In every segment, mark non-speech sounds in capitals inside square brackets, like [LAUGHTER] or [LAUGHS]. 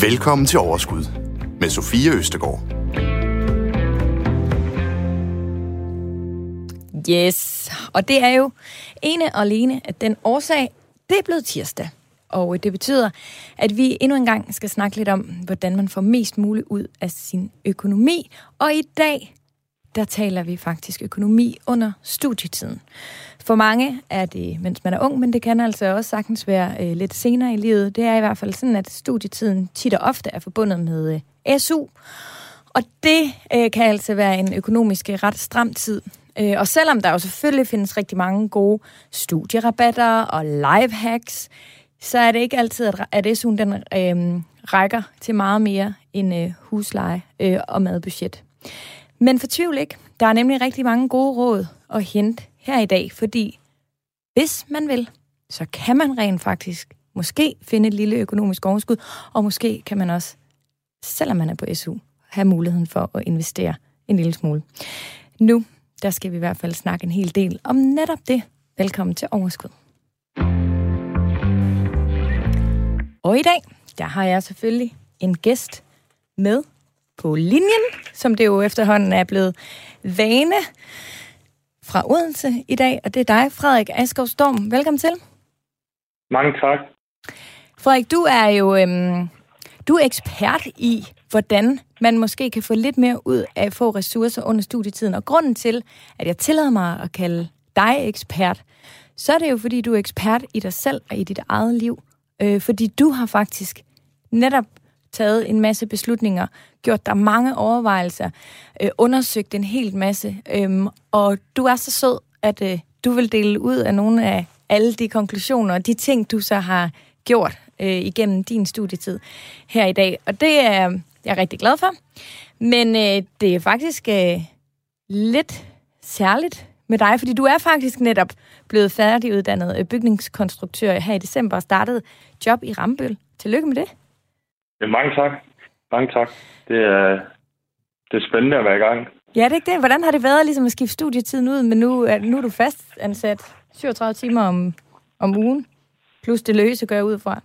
Velkommen til Overskud med Sofie Østegård. Yes, og det er jo ene og alene at den årsag, det er blevet tirsdag. Og øh, det betyder, at vi endnu en gang skal snakke lidt om, hvordan man får mest muligt ud af sin økonomi. Og i dag, der taler vi faktisk økonomi under studietiden. For mange er det, mens man er ung, men det kan altså også sagtens være øh, lidt senere i livet. Det er i hvert fald sådan, at studietiden tit og ofte er forbundet med øh, SU. Og det øh, kan altså være en økonomisk ret stram tid. Øh, og selvom der jo selvfølgelig findes rigtig mange gode studierabatter og lifehacks, så er det ikke altid, at, at SU'en den, øh, rækker til meget mere end øh, husleje øh, og madbudget. Men fortvivl ikke. Der er nemlig rigtig mange gode råd at hente her i dag, fordi hvis man vil, så kan man rent faktisk måske finde et lille økonomisk overskud, og måske kan man også, selvom man er på SU, have muligheden for at investere en lille smule. Nu, der skal vi i hvert fald snakke en hel del om netop det. Velkommen til Overskud. Og i dag, der har jeg selvfølgelig en gæst med på linjen, som det jo efterhånden er blevet vane fra Odense i dag, og det er dig, Frederik Askov Storm. Velkommen til. Mange tak. Frederik, du er jo øhm, du er ekspert i, hvordan man måske kan få lidt mere ud af at få ressourcer under studietiden. Og grunden til, at jeg tillader mig at kalde dig ekspert, så er det jo, fordi du er ekspert i dig selv og i dit eget liv. Øh, fordi du har faktisk netop taget en masse beslutninger, gjort dig mange overvejelser, øh, undersøgt en hel masse, øh, og du er så sød, at øh, du vil dele ud af nogle af alle de konklusioner og de ting, du så har gjort øh, igennem din studietid her i dag. Og det er jeg er rigtig glad for. Men øh, det er faktisk øh, lidt særligt med dig, fordi du er faktisk netop blevet færdiguddannet øh, bygningskonstruktør her i december og startede job i Rambøl. Tillykke med det. Mange tak. Mange tak. Det er, det er spændende at være i gang. Ja, det er ikke det. Hvordan har det været ligesom at skifte studietiden ud, men nu, er, nu er du fast ansat 37 timer om, om ugen, plus det løse gør jeg ud fra.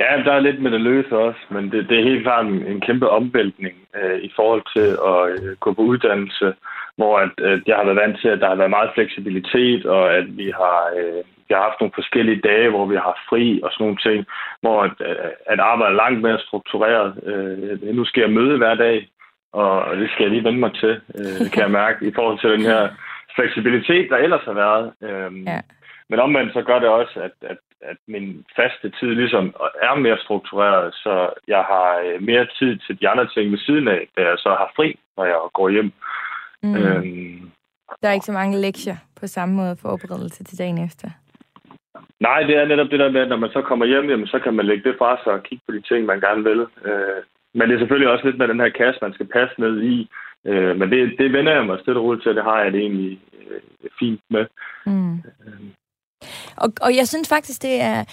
Ja, der er lidt med det løse også, men det, det er helt klart en, en kæmpe omvæltning øh, i forhold til at øh, gå på uddannelse, hvor at, at jeg har været vant til, at der har været meget fleksibilitet, og at vi har, øh, vi har haft nogle forskellige dage, hvor vi har fri og sådan nogle ting, hvor at, at arbejde er langt mere struktureret. Øh, nu skal jeg møde hver dag, og det skal jeg lige vende mig til, øh, kan jeg mærke, i forhold til den her fleksibilitet, der ellers har været. Øh, ja. Men omvendt så gør det også, at, at at min faste tid ligesom er mere struktureret, så jeg har øh, mere tid til de andre ting ved siden af, da jeg så har fri, når jeg går hjem. Mm. Øhm, der er ikke så mange lektier på samme måde forberedelse til dagen efter. Nej, det er netop det der med, at når man så kommer hjem, jamen, så kan man lægge det fra sig og kigge på de ting, man gerne vil. Øh, men det er selvfølgelig også lidt med den her kasse, man skal passe ned i. Øh, men det, det vender jeg mig støtte roligt til, at det har jeg det egentlig øh, fint med. Mm. Øh, og, og jeg synes faktisk, det er,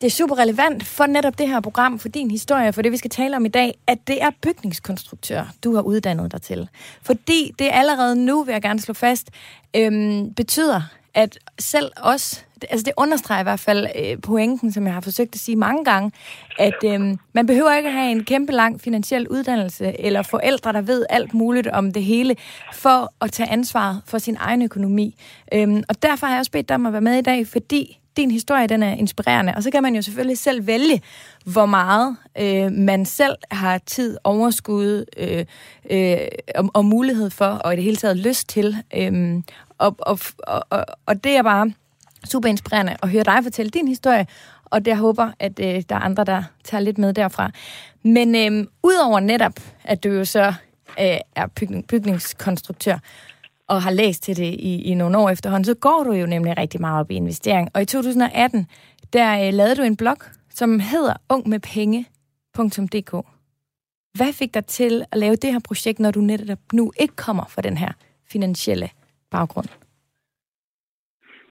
det er super relevant for netop det her program, for din historie, for det vi skal tale om i dag, at det er bygningskonstruktør, du har uddannet dig til. Fordi det allerede nu, vil jeg gerne slå fast, øhm, betyder, at selv os, altså det understreger i hvert fald øh, pointen, som jeg har forsøgt at sige mange gange, at øh, man behøver ikke at have en kæmpe lang finansiel uddannelse, eller forældre, der ved alt muligt om det hele, for at tage ansvaret for sin egen økonomi. Øh, og derfor har jeg også bedt dig om at være med i dag, fordi din historie, den er inspirerende. Og så kan man jo selvfølgelig selv vælge, hvor meget øh, man selv har tid, overskud øh, øh, og, og mulighed for, og i det hele taget lyst til. Øh, og, og, og, og det er bare super inspirerende at høre dig fortælle din historie, og det jeg håber, at øh, der er andre, der tager lidt med derfra. Men øh, udover netop, at du jo så øh, er bygning, bygningskonstruktør, og har læst til det i, i nogle år efterhånden, så går du jo nemlig rigtig meget op i investering. Og i 2018, der øh, lavede du en blog, som hedder ungmedpenge.dk. Hvad fik dig til at lave det her projekt, når du netop nu ikke kommer fra den her finansielle baggrund?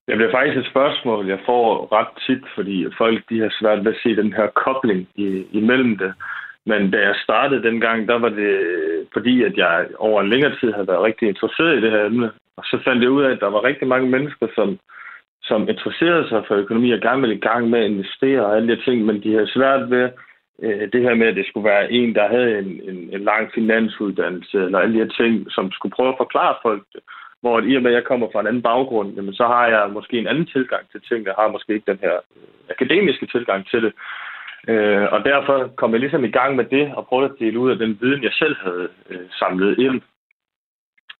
Det er faktisk et spørgsmål, jeg får ret tit, fordi folk de har svært ved at se den her kobling i, imellem det. Men da jeg startede dengang, der var det øh, fordi, at jeg over en længere tid havde været rigtig interesseret i det her emne. Og så fandt jeg ud af, at der var rigtig mange mennesker, som, som interesserede sig for økonomi og gerne ville i gang med at investere og alle de ting, men de havde svært ved øh, det her med, at det skulle være en, der havde en, en, en lang finansuddannelse, eller alle de her ting, som skulle prøve at forklare folk det. Hvor i og med, at jeg kommer fra en anden baggrund, jamen, så har jeg måske en anden tilgang til ting. Jeg har måske ikke den her øh, akademiske tilgang til det. Øh, og derfor kom jeg ligesom i gang med det, og prøvede at dele ud af den viden, jeg selv havde øh, samlet ind.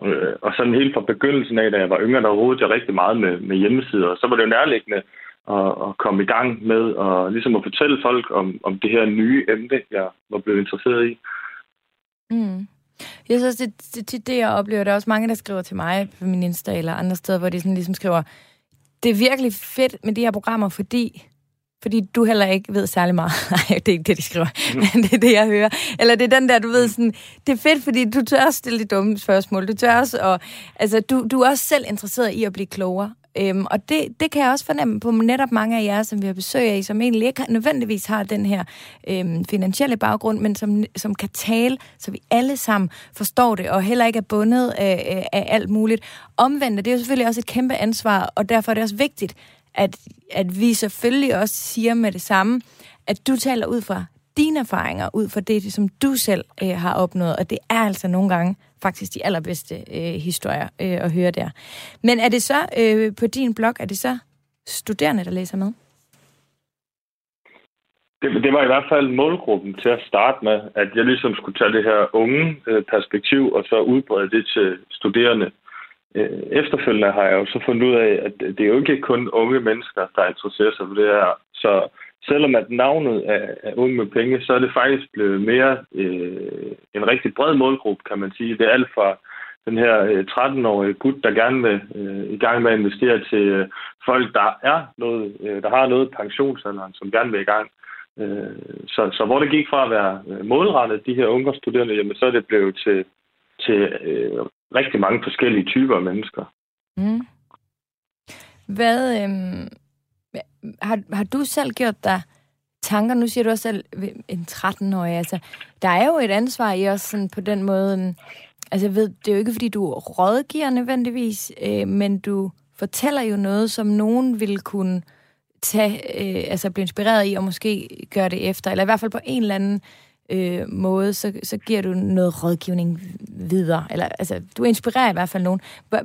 Øh, og sådan helt fra begyndelsen af, da jeg var yngre, der rodede jeg rigtig meget med, med hjemmesider. Og så var det jo nærliggende at, at komme i gang med og ligesom at fortælle folk om, om det her nye emne, jeg var blevet interesseret i. Mm. Jeg synes, det, det, det, det jeg oplever, der er også mange, der skriver til mig på min Insta eller andre steder, hvor de sådan ligesom skriver, det er virkelig fedt med de her programmer, fordi fordi du heller ikke ved særlig meget. [LAUGHS] Nej, det er ikke det, de skriver. Mm. Men [LAUGHS] det er det, jeg hører. Eller det er den der, du ved sådan, det er fedt, fordi du tør også stille de dumme spørgsmål. Du tør også, og altså, du, du er også selv interesseret i at blive klogere. Øhm, og det, det kan jeg også fornemme på netop mange af jer, som vi har besøg af, som egentlig ikke nødvendigvis har den her øhm, finansielle baggrund, men som, som kan tale, så vi alle sammen forstår det, og heller ikke er bundet af, af alt muligt. Omvendt, det er jo selvfølgelig også et kæmpe ansvar, og derfor er det også vigtigt, at, at vi selvfølgelig også siger med det samme, at du taler ud fra dine erfaringer, ud fra det, som du selv øh, har opnået, og det er altså nogle gange faktisk de allerbedste øh, historier øh, at høre der. Men er det så øh, på din blog, er det så studerende, der læser med? Det, det var i hvert fald målgruppen til at starte med, at jeg ligesom skulle tage det her unge øh, perspektiv, og så udbrede det til studerende. Øh, efterfølgende har jeg jo så fundet ud af, at det er jo ikke kun unge mennesker, der interesserer sig for det her. Så selvom at navnet er, er unge med penge, så er det faktisk blevet mere øh, en rigtig bred målgruppe, kan man sige. Det er alt fra den her øh, 13-årige gut, der gerne vil øh, i gang med at investere til øh, folk, der er noget, øh, der har noget pensionsalderen, som gerne vil i gang. Øh, så, så hvor det gik fra at være øh, målrettet de her unge studerende, jamen så er det blevet til, til øh, rigtig mange forskellige typer af mennesker. Mm. Hvad, øh, har, har du selv gjort dig tanker? Nu siger du også selv øh, en 13-årig. Altså, der er jo et ansvar i os sådan på den måde. Altså, jeg ved, det er jo ikke, fordi du rådgiver nødvendigvis, øh, men du fortæller jo noget, som nogen vil kunne tage, øh, altså blive inspireret i, og måske gøre det efter, eller i hvert fald på en eller anden øh, Øh, måde, så, så giver du noget rådgivning videre. Eller, altså, du inspirerer i hvert fald nogen.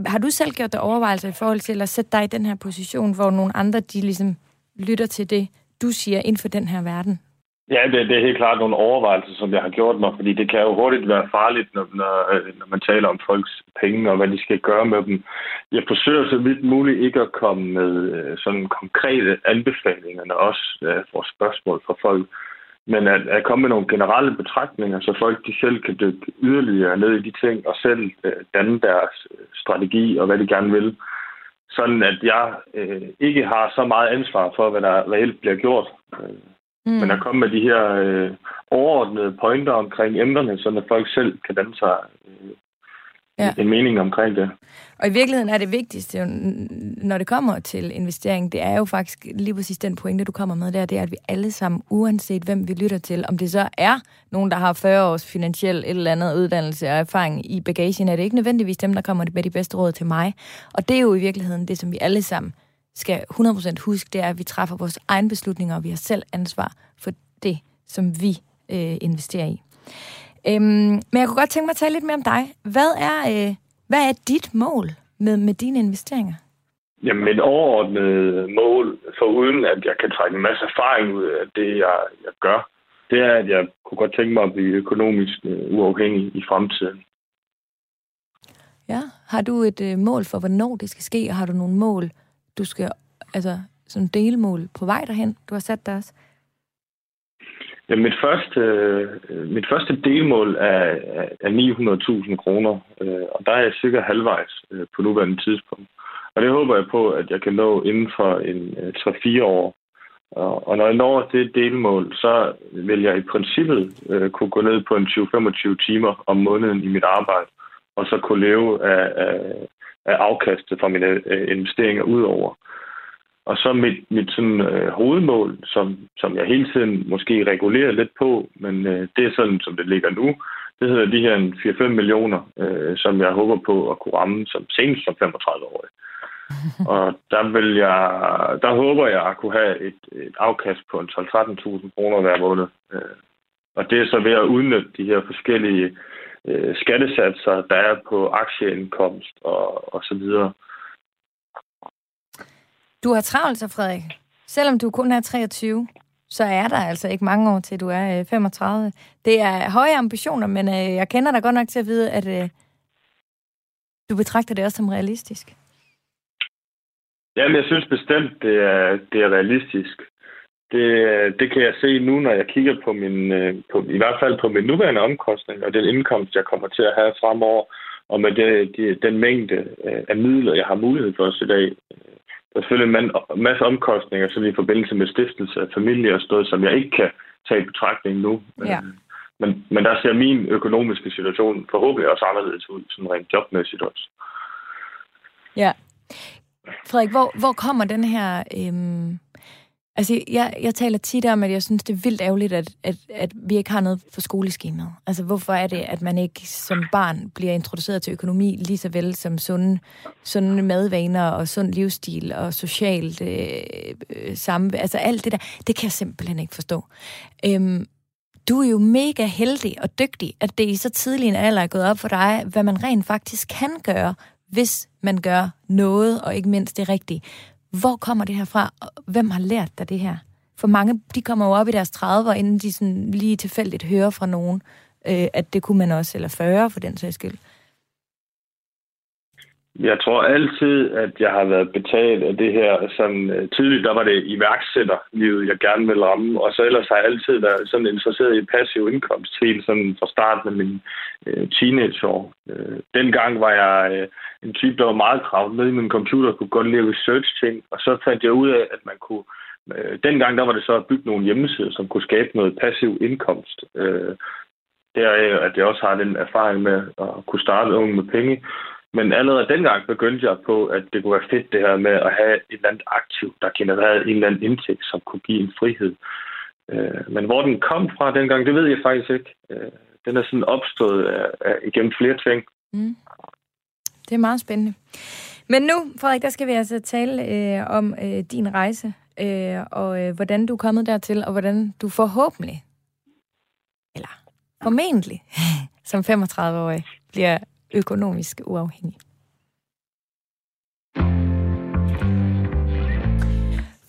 Har du selv gjort dig overvejelser i forhold til at sætte dig i den her position, hvor nogle andre, de ligesom lytter til det, du siger inden for den her verden? Ja, det, det er helt klart nogle overvejelser, som jeg har gjort mig, fordi det kan jo hurtigt være farligt, når, når, øh, når man taler om folks penge og hvad de skal gøre med dem. Jeg forsøger så vidt muligt ikke at komme med øh, sådan konkrete anbefalinger, også øh, for spørgsmål fra folk, men at, at komme med nogle generelle betragtninger, så folk de selv kan dykke yderligere ned i de ting og selv øh, danne deres strategi og hvad de gerne vil sådan at jeg øh, ikke har så meget ansvar for, hvad der reelt bliver gjort. Øh, mm. Men at komme med de her øh, overordnede pointer omkring emnerne, så at folk selv kan danne sig øh, ja. en mening omkring det. Og i virkeligheden er det vigtigste, når det kommer til investering, det er jo faktisk lige præcis den pointe, du kommer med der, det er, at vi alle sammen, uanset hvem vi lytter til, om det så er nogen, der har 40 års finansiel et eller andet uddannelse og erfaring i bagagen, er det ikke nødvendigvis dem, der kommer med de bedste råd til mig. Og det er jo i virkeligheden det, som vi alle sammen skal 100% huske, det er, at vi træffer vores egne beslutninger, og vi har selv ansvar for det, som vi øh, investerer i. Øhm, men jeg kunne godt tænke mig at tale lidt mere om dig. Hvad er, øh, hvad er dit mål med, med dine investeringer? Jamen, mit overordnede mål, for uden at jeg kan trække en masse erfaring ud af det, jeg, jeg gør, det er, at jeg kunne godt tænke mig at blive økonomisk øh, uafhængig i fremtiden. Ja, har du et øh, mål for, hvornår det skal ske, og har du nogle mål, du skal, altså sådan delmål på vej derhen, du har sat dig også? Ja, mit, første, øh, mit første delmål er, er 900.000 kroner, øh, og der er jeg cirka halvvejs øh, på nuværende tidspunkt. Og det håber jeg på, at jeg kan nå inden for en 3-4 år. Og når jeg når det delmål, så vil jeg i princippet kunne gå ned på en 20-25 timer om måneden i mit arbejde, og så kunne leve af, af, af afkastet fra mine investeringer udover. Og så mit, mit sådan, øh, hovedmål, som, som jeg hele tiden måske regulerer lidt på, men øh, det er sådan, som det ligger nu, det hedder de her 4-5 millioner, øh, som jeg håber på at kunne ramme som senest som 35-årig. [LAUGHS] og der vil jeg, der håber jeg at kunne have et, et afkast på en 12-13.000 kroner hver måned. Øh, og det er så ved at udnytte de her forskellige øh, skattesatser, der er på aktieindkomst og, og så videre. Du har travlt så, Frederik. Selvom du kun er 23, så er der altså ikke mange år til, du er øh, 35. Det er høje ambitioner, men øh, jeg kender dig godt nok til at vide, at øh, du betragter det også som realistisk. Jamen, jeg synes bestemt, det er, det er realistisk. Det, det kan jeg se nu, når jeg kigger på min, på, i hvert fald på min nuværende omkostning og den indkomst, jeg kommer til at have fremover, og med det, de, den mængde af midler, jeg har mulighed for os i dag. Der er selvfølgelig en masse omkostninger sådan i forbindelse med stiftelse af familie og sådan som jeg ikke kan tage i betragtning nu. Ja. Men, men der ser min økonomiske situation forhåbentlig også anderledes ud, sådan rent jobmæssigt også. Ja. Frederik, hvor, hvor kommer den her øhm, Altså, jeg, jeg taler tit om, at jeg synes, det er vildt ærgerligt, at, at, at vi ikke har noget for skoleskemaet. Altså, hvorfor er det, at man ikke som barn bliver introduceret til økonomi lige så vel som sunde, sunde madvaner og sund livsstil og socialt øh, øh, samme... Altså, alt det der, det kan jeg simpelthen ikke forstå. Øhm, du er jo mega heldig og dygtig, at det i så tidlig en alder er gået op for dig, hvad man rent faktisk kan gøre, hvis man gør noget, og ikke mindst det rigtige. Hvor kommer det her fra? Hvem har lært dig det her? For mange, de kommer jo op i deres 30'er, inden de sådan lige tilfældigt hører fra nogen, øh, at det kunne man også, eller 40 for den sags skyld. Jeg tror altid, at jeg har været betalt af det her. Sådan, øh, tidligt der var det iværksætterlivet, jeg gerne ville ramme. Og så ellers har jeg altid været sådan interesseret i passiv indkomst helt sådan fra starten af min øh, teenageår. Øh, dengang var jeg øh, en type, der var meget kravet med i min computer, kunne godt lave research-ting. Og så fandt jeg ud af, at man kunne... Øh, dengang der var det så at bygge nogle hjemmesider, som kunne skabe noget passiv indkomst. Øh, deraf, er, at jeg også har den erfaring med at kunne starte unge med penge. Men allerede dengang begyndte jeg på, at det kunne være fedt det her med at have et eller andet aktiv, der genererede en eller anden indtægt, som kunne give en frihed. Øh, men hvor den kom fra dengang, det ved jeg faktisk ikke. Øh, den er sådan opstået af, af, igennem flere ting. Mm. Det er meget spændende. Men nu, Frederik, der skal vi altså tale øh, om øh, din rejse, øh, og øh, hvordan du er kommet dertil, og hvordan du forhåbentlig, eller formentlig, [LAUGHS] som 35-årig, bliver økonomisk uafhængig.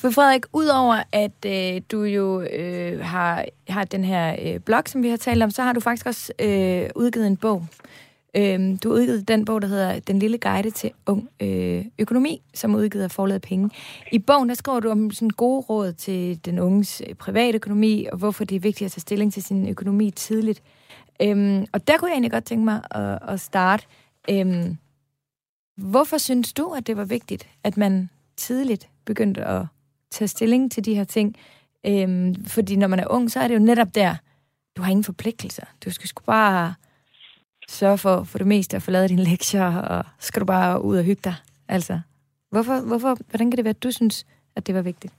For Frederik, udover at øh, du jo øh, har, har den her øh, blog, som vi har talt om, så har du faktisk også øh, udgivet en bog. Øh, du har udgivet den bog, der hedder Den lille guide til ung øh, økonomi, som er udgivet af forladet penge. I bogen, der skriver du om sådan gode råd til den unges øh, private økonomi, og hvorfor det er vigtigt at tage stilling til sin økonomi tidligt. Øhm, og der kunne jeg egentlig godt tænke mig at, at starte. Øhm, hvorfor synes du, at det var vigtigt, at man tidligt begyndte at tage stilling til de her ting? Øhm, fordi når man er ung, så er det jo netop der, du har ingen forpligtelser. Du skal sgu bare sørge for, for det meste at få lavet dine lektier, og skal du bare ud og hygge dig. Altså, hvorfor, hvorfor, hvordan kan det være, at du synes, at det var vigtigt?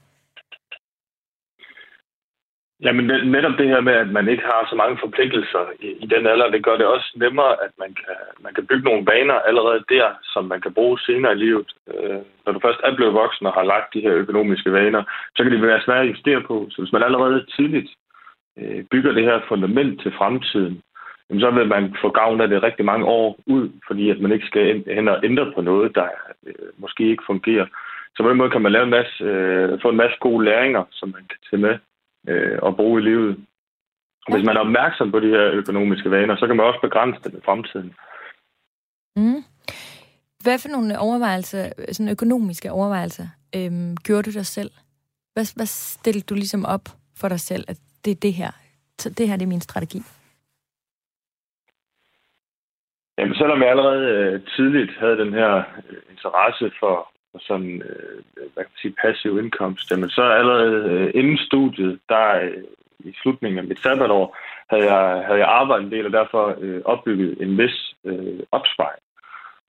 Jamen netop det her med, at man ikke har så mange forpligtelser i, i den alder, det gør det også nemmere, at man kan, man kan bygge nogle vaner allerede der, som man kan bruge senere i livet. Øh, når du først er blevet voksen og har lagt de her økonomiske vaner, så kan det være svært at investere på. Så hvis man allerede tidligt øh, bygger det her fundament til fremtiden, jamen, så vil man få gavn af det rigtig mange år ud, fordi at man ikke skal hen og ændre på noget, der øh, måske ikke fungerer. Så på den måde kan man lave en masse, øh, få en masse gode læringer, som man kan tage med øh, at bruge i livet. Hvis man er opmærksom på de her økonomiske vaner, så kan man også begrænse det i fremtiden. Mm. Hvad for nogle overvejelser, sådan økonomiske overvejelser, øhm, gjorde du dig selv? Hvad, hvad stillede du ligesom op for dig selv, at det er det her, så det her det er min strategi? Jamen, selvom jeg allerede øh, tidligt havde den her øh, interesse for og sådan, øh, hvad kan man sige, passiv indkomst. Men så allerede øh, inden studiet, der øh, i slutningen af mit sabbatår, havde jeg, havde jeg arbejdet en del, og derfor øh, opbygget en vis øh, opsparing.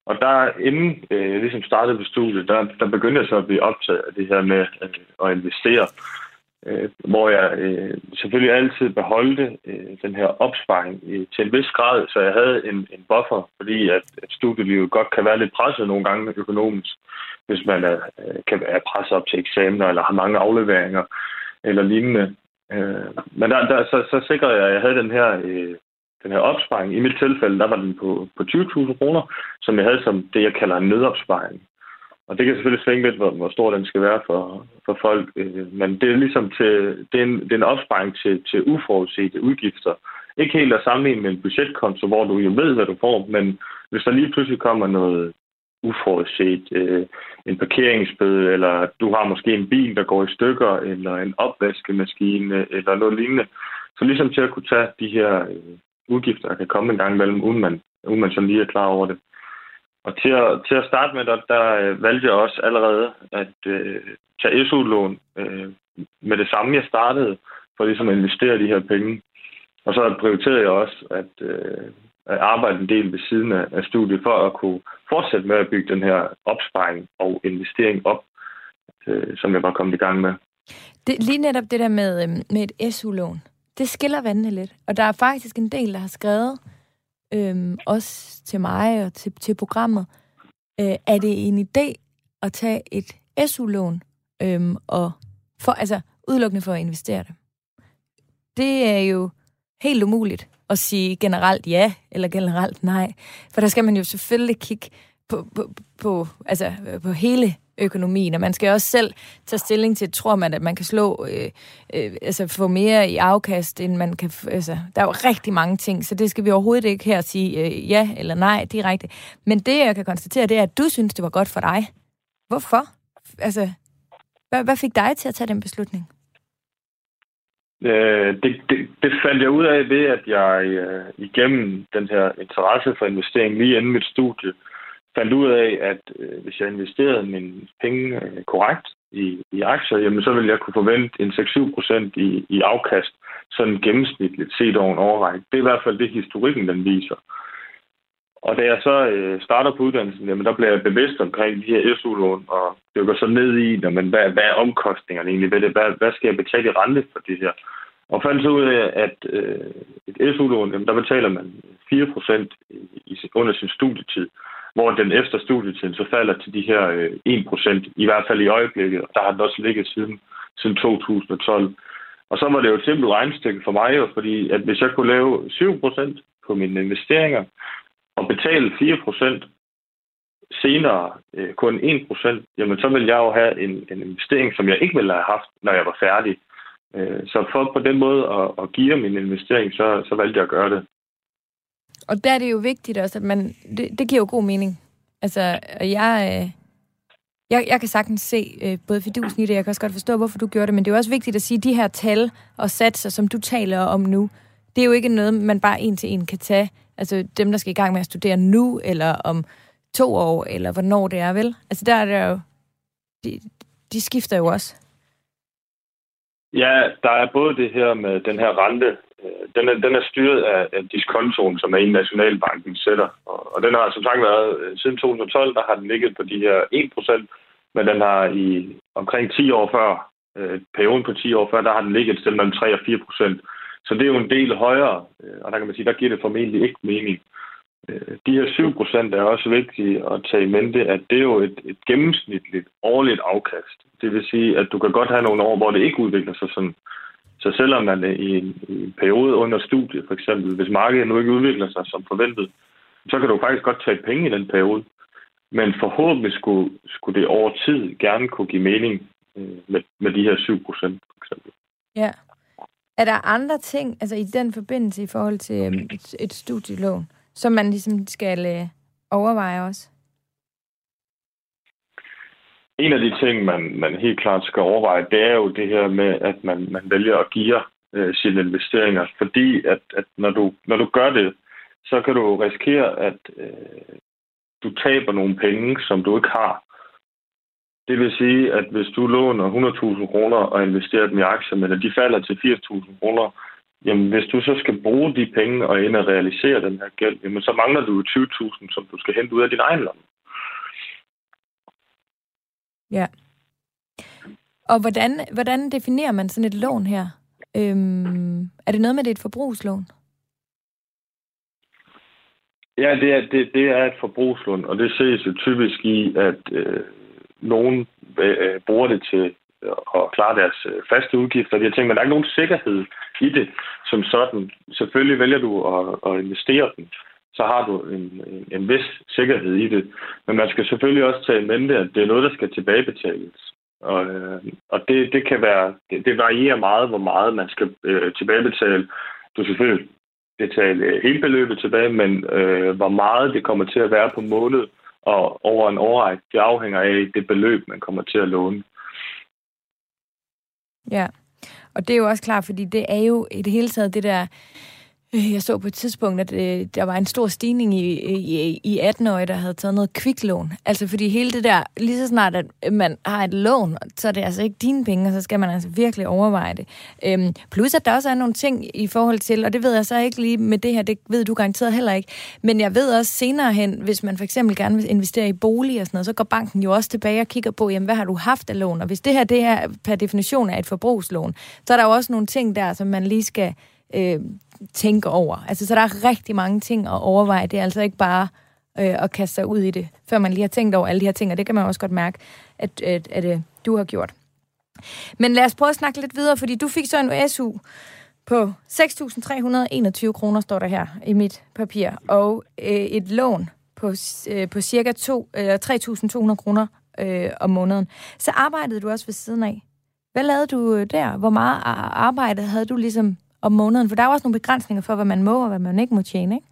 Og der, inden øh, jeg ligesom startede på studiet, der, der begyndte jeg så at blive optaget af det her med øh, at investere. øh, Øh, hvor jeg øh, selvfølgelig altid beholdte øh, den her opsparing øh, til en vis grad, så jeg havde en, en buffer, fordi at, at studielivet godt kan være lidt presset nogle gange økonomisk, hvis man er, øh, kan være presset op til eksamener eller har mange afleveringer eller lignende. Øh, men der, der, så, så sikrede jeg, at jeg havde den her, øh, den her opsparing. I mit tilfælde, der var den på, på 20.000 kroner, som jeg havde som det, jeg kalder en nødopsparing. Og det kan selvfølgelig svinge lidt, hvor, hvor stor den skal være for, for folk. Øh, men det er ligesom til, det er en, det er en opsparing til, til uforudsete udgifter. Ikke helt at sammenligne med en budgetkonto, hvor du jo ved, hvad du får, men hvis der lige pludselig kommer noget uforudset, øh, en parkeringsbøde, eller du har måske en bil, der går i stykker, eller en opvaskemaskine, eller noget lignende. Så ligesom til at kunne tage de her øh, udgifter, der kan komme en gang imellem, uden man, uden man så lige er klar over det. Og til at, til at starte med, der, der øh, valgte jeg også allerede at øh, tage SU-lån øh, med det samme, jeg startede, for ligesom at investere de her penge. Og så prioriterede jeg også at, øh, at arbejde en del ved siden af, af studiet, for at kunne fortsætte med at bygge den her opsparing og investering op, øh, som jeg var kommet i gang med. Det, lige netop det der med, øh, med et SU-lån, det skiller vandene lidt. Og der er faktisk en del, der har skrevet, øhm, også til mig og til, til programmet, øh, er det en idé at tage et SU-lån øhm, og for, altså udelukkende for at investere det. Det er jo helt umuligt at sige generelt ja eller generelt nej, for der skal man jo selvfølgelig kigge på, på, på, altså, på hele økonomien, og man skal også selv tage stilling til, tror man, at man kan slå, øh, øh, altså få mere i afkast, end man kan, altså, der er jo rigtig mange ting, så det skal vi overhovedet ikke her sige øh, ja eller nej direkte. Men det, jeg kan konstatere, det er, at du synes, det var godt for dig. Hvorfor? Altså, hvad, hvad fik dig til at tage den beslutning? Øh, det, det, det fandt jeg ud af ved, at jeg øh, igennem den her interesse for investering lige inden mit studie, øh, fandt ud af, at øh, hvis jeg investerede mine penge øh, korrekt i, i aktier, jamen så ville jeg kunne forvente en 6-7 procent i, i afkast, sådan gennemsnitligt set over en overrække. Det er i hvert fald det, historikken den viser. Og da jeg så øh, starter på uddannelsen, jamen der bliver jeg bevidst omkring de her SU-lån, og det går så ned i, jamen, hvad, hvad er omkostningerne egentlig ved det? Hvad, hvad skal jeg betale i rente for det her? Og fandt så ud af, at øh, et SU-lån, jamen, der betaler man 4 procent under sin studietid hvor den efter studietiden så falder til de her øh, 1%, i hvert fald i øjeblikket, og der har den også ligget siden, siden 2012. Og så var det jo et simpelt regnestykke for mig, jo, fordi at hvis jeg kunne lave 7% på mine investeringer, og betale 4% senere øh, kun 1%, jamen så ville jeg jo have en, en investering, som jeg ikke ville have haft, når jeg var færdig. Øh, så for på den måde at, at give min investering, så, så valgte jeg at gøre det. Og der er det jo vigtigt også, at man... Det, det giver jo god mening. Altså, jeg... Øh, jeg, jeg kan sagtens se øh, både fidusen i det, jeg kan også godt forstå, hvorfor du gjorde det, men det er jo også vigtigt at sige, at de her tal og satser, som du taler om nu, det er jo ikke noget, man bare en til en kan tage. Altså dem, der skal i gang med at studere nu, eller om to år, eller hvornår det er, vel? Altså der er det jo... De, de skifter jo også. Ja, der er både det her med den her rente, Øh, den er, den er styret af, af diskontoen, som er en nationalbanken sætter. Og, og den har som sagt været, øh, siden 2012, der har den ligget på de her 1%, men den har i omkring 10 år før, øh, perioden på 10 år før, der har den ligget til sted mellem 3 og 4 procent. Så det er jo en del højere, øh, og der kan man sige, der giver det formentlig ikke mening. De her 7 procent er også vigtige at tage i mente, at det er jo et, et gennemsnitligt årligt afkast. Det vil sige, at du kan godt have nogle år, hvor det ikke udvikler sig sådan så selvom man i en, i en periode under studiet, for eksempel, hvis markedet nu ikke udvikler sig som forventet, så kan du faktisk godt tage penge i den periode. Men forhåbentlig skulle, skulle det over tid gerne kunne give mening øh, med, med de her 7 procent, for eksempel. Ja. Er der andre ting, altså i den forbindelse i forhold til øh, et, et studielån, som man ligesom skal øh, overveje også? En af de ting, man, man helt klart skal overveje, det er jo det her med, at man, man vælger at give øh, sine investeringer. Fordi at, at når, du, når du gør det, så kan du risikere, at øh, du taber nogle penge, som du ikke har. Det vil sige, at hvis du låner 100.000 kroner og investerer dem i aktier, men at de falder til 80.000 kroner, jamen hvis du så skal bruge de penge og ind og realisere den her gæld, jamen så mangler du 20.000, som du skal hente ud af din egen lomme. Ja. Og hvordan, hvordan definerer man sådan et lån her? Øhm, er det noget med, det er et forbrugslån? Ja, det er, det, det er et forbrugslån, og det ses jo typisk i, at øh, nogen øh, bruger det til øh, at klare deres øh, faste udgifter. Jeg tænker, men der er ikke nogen sikkerhed i det som sådan. Selvfølgelig vælger du at, at investere den, så har du en, en, en vis sikkerhed i det. Men man skal selvfølgelig også tage i mente, at det er noget, der skal tilbagebetales. Og, øh, og det, det kan være, det, det varierer meget, hvor meget man skal øh, tilbagebetale. Du selvfølgelig betale hele beløbet tilbage, men øh, hvor meget det kommer til at være på måned og over en årrække, det afhænger af det beløb, man kommer til at låne. Ja, og det er jo også klart, fordi det er jo i det hele taget det der Øh, jeg så på et tidspunkt, at øh, der var en stor stigning i, i, i 18-årige, der havde taget noget kviklån. Altså fordi hele det der, lige så snart at man har et lån, så er det altså ikke dine penge, og så skal man altså virkelig overveje det. Øhm, plus at der også er nogle ting i forhold til, og det ved jeg så ikke lige med det her, det ved du garanteret heller ikke, men jeg ved også senere hen, hvis man for eksempel gerne vil investere i bolig og sådan noget, så går banken jo også tilbage og kigger på, jamen hvad har du haft af lån? Og hvis det her, det her per definition er et forbrugslån, så er der jo også nogle ting der, som man lige skal øh, tænke over. Altså, så der er rigtig mange ting at overveje. Det er altså ikke bare øh, at kaste sig ud i det, før man lige har tænkt over alle de her ting, og det kan man også godt mærke, at, at, at, at du har gjort. Men lad os prøve at snakke lidt videre, fordi du fik så en SU på 6.321 kroner, står der her i mit papir, og øh, et lån på, øh, på cirka øh, 3.200 kroner øh, om måneden. Så arbejdede du også ved siden af. Hvad lavede du øh, der? Hvor meget arbejde havde du ligesom om måneden? For der er også nogle begrænsninger for, hvad man må og hvad man ikke må tjene, ikke?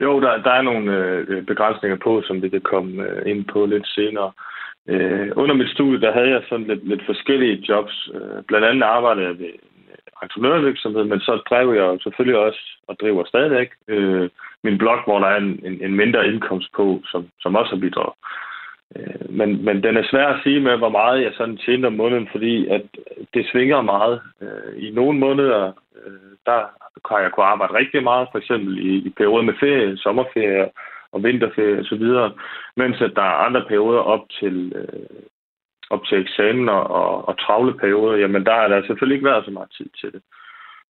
Jo, der, der er nogle øh, begrænsninger på, som vi kan komme øh, ind på lidt senere. Øh, under mit studie, der havde jeg sådan lidt, lidt forskellige jobs. Øh, blandt andet arbejdede jeg ved entreprenørvirksomhed, men så drev jeg selvfølgelig også, og driver stadigvæk, øh, min blog, hvor der er en, en, en mindre indkomst på, som, som også har bidraget. Øh, men, men den er svær at sige med, hvor meget jeg sådan tjener om måneden, fordi at det svinger meget. Øh, I nogle måneder, øh, der kan jeg kunne arbejde rigtig meget, for eksempel i, i perioder med ferie, sommerferie og vinterferie osv., mens at der er andre perioder op til, op til eksamen og, og travle perioder, jamen der er der selvfølgelig ikke været så meget tid til det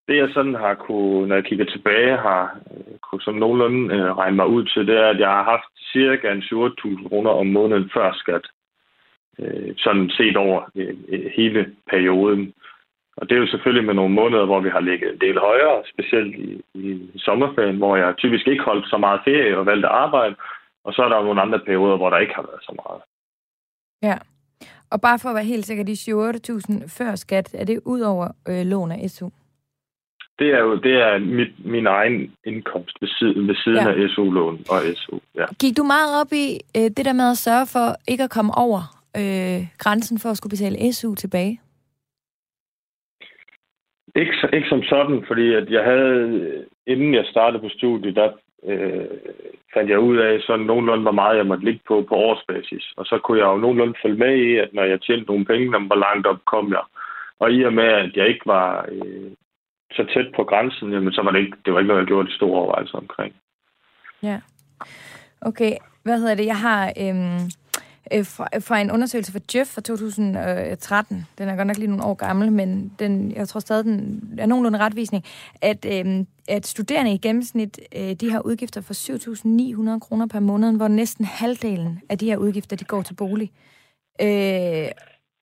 det jeg sådan har kunne, når jeg kigger tilbage, har øh, kunne sådan nogenlunde øh, regne mig ud til, det er, at jeg har haft cirka 7.000 kroner om måneden før skat. Øh, sådan set over øh, øh, hele perioden. Og det er jo selvfølgelig med nogle måneder, hvor vi har ligget en del højere, specielt i, i sommerferien, hvor jeg typisk ikke holdt så meget ferie og valgte arbejde. Og så er der nogle andre perioder, hvor der ikke har været så meget. Ja. Og bare for at være helt sikker, de 7.000 før skat, er det ud over øh, lån af SU? Det er jo det er mit, min egen indkomst ved siden, ved siden ja. af SU-lån og SU. Ja. Gik du meget op i øh, det der med at sørge for ikke at komme over øh, grænsen for at skulle betale SU tilbage? Ikke, ikke som sådan, fordi at jeg havde, inden jeg startede på studiet, der øh, fandt jeg ud af sådan nogenlunde, hvor meget jeg måtte ligge på på årsbasis. Og så kunne jeg jo nogenlunde følge med i, at når jeg tjente nogle penge, hvor langt op kom jeg. Og i og med, at jeg ikke var øh, så tæt på grænsen, jamen, så var det ikke, det var ikke noget, jeg gjorde de store overvejelser omkring. Ja. Okay, hvad hedder det? Jeg har øhm, øh, fra, fra en undersøgelse fra Jeff fra 2013, den er godt nok lige nogle år gammel, men den, jeg tror stadig, den er nogenlunde retvisning, at, øhm, at studerende i gennemsnit, øh, de har udgifter for 7.900 kroner per måned, hvor næsten halvdelen af de her udgifter, de går til bolig. Øh,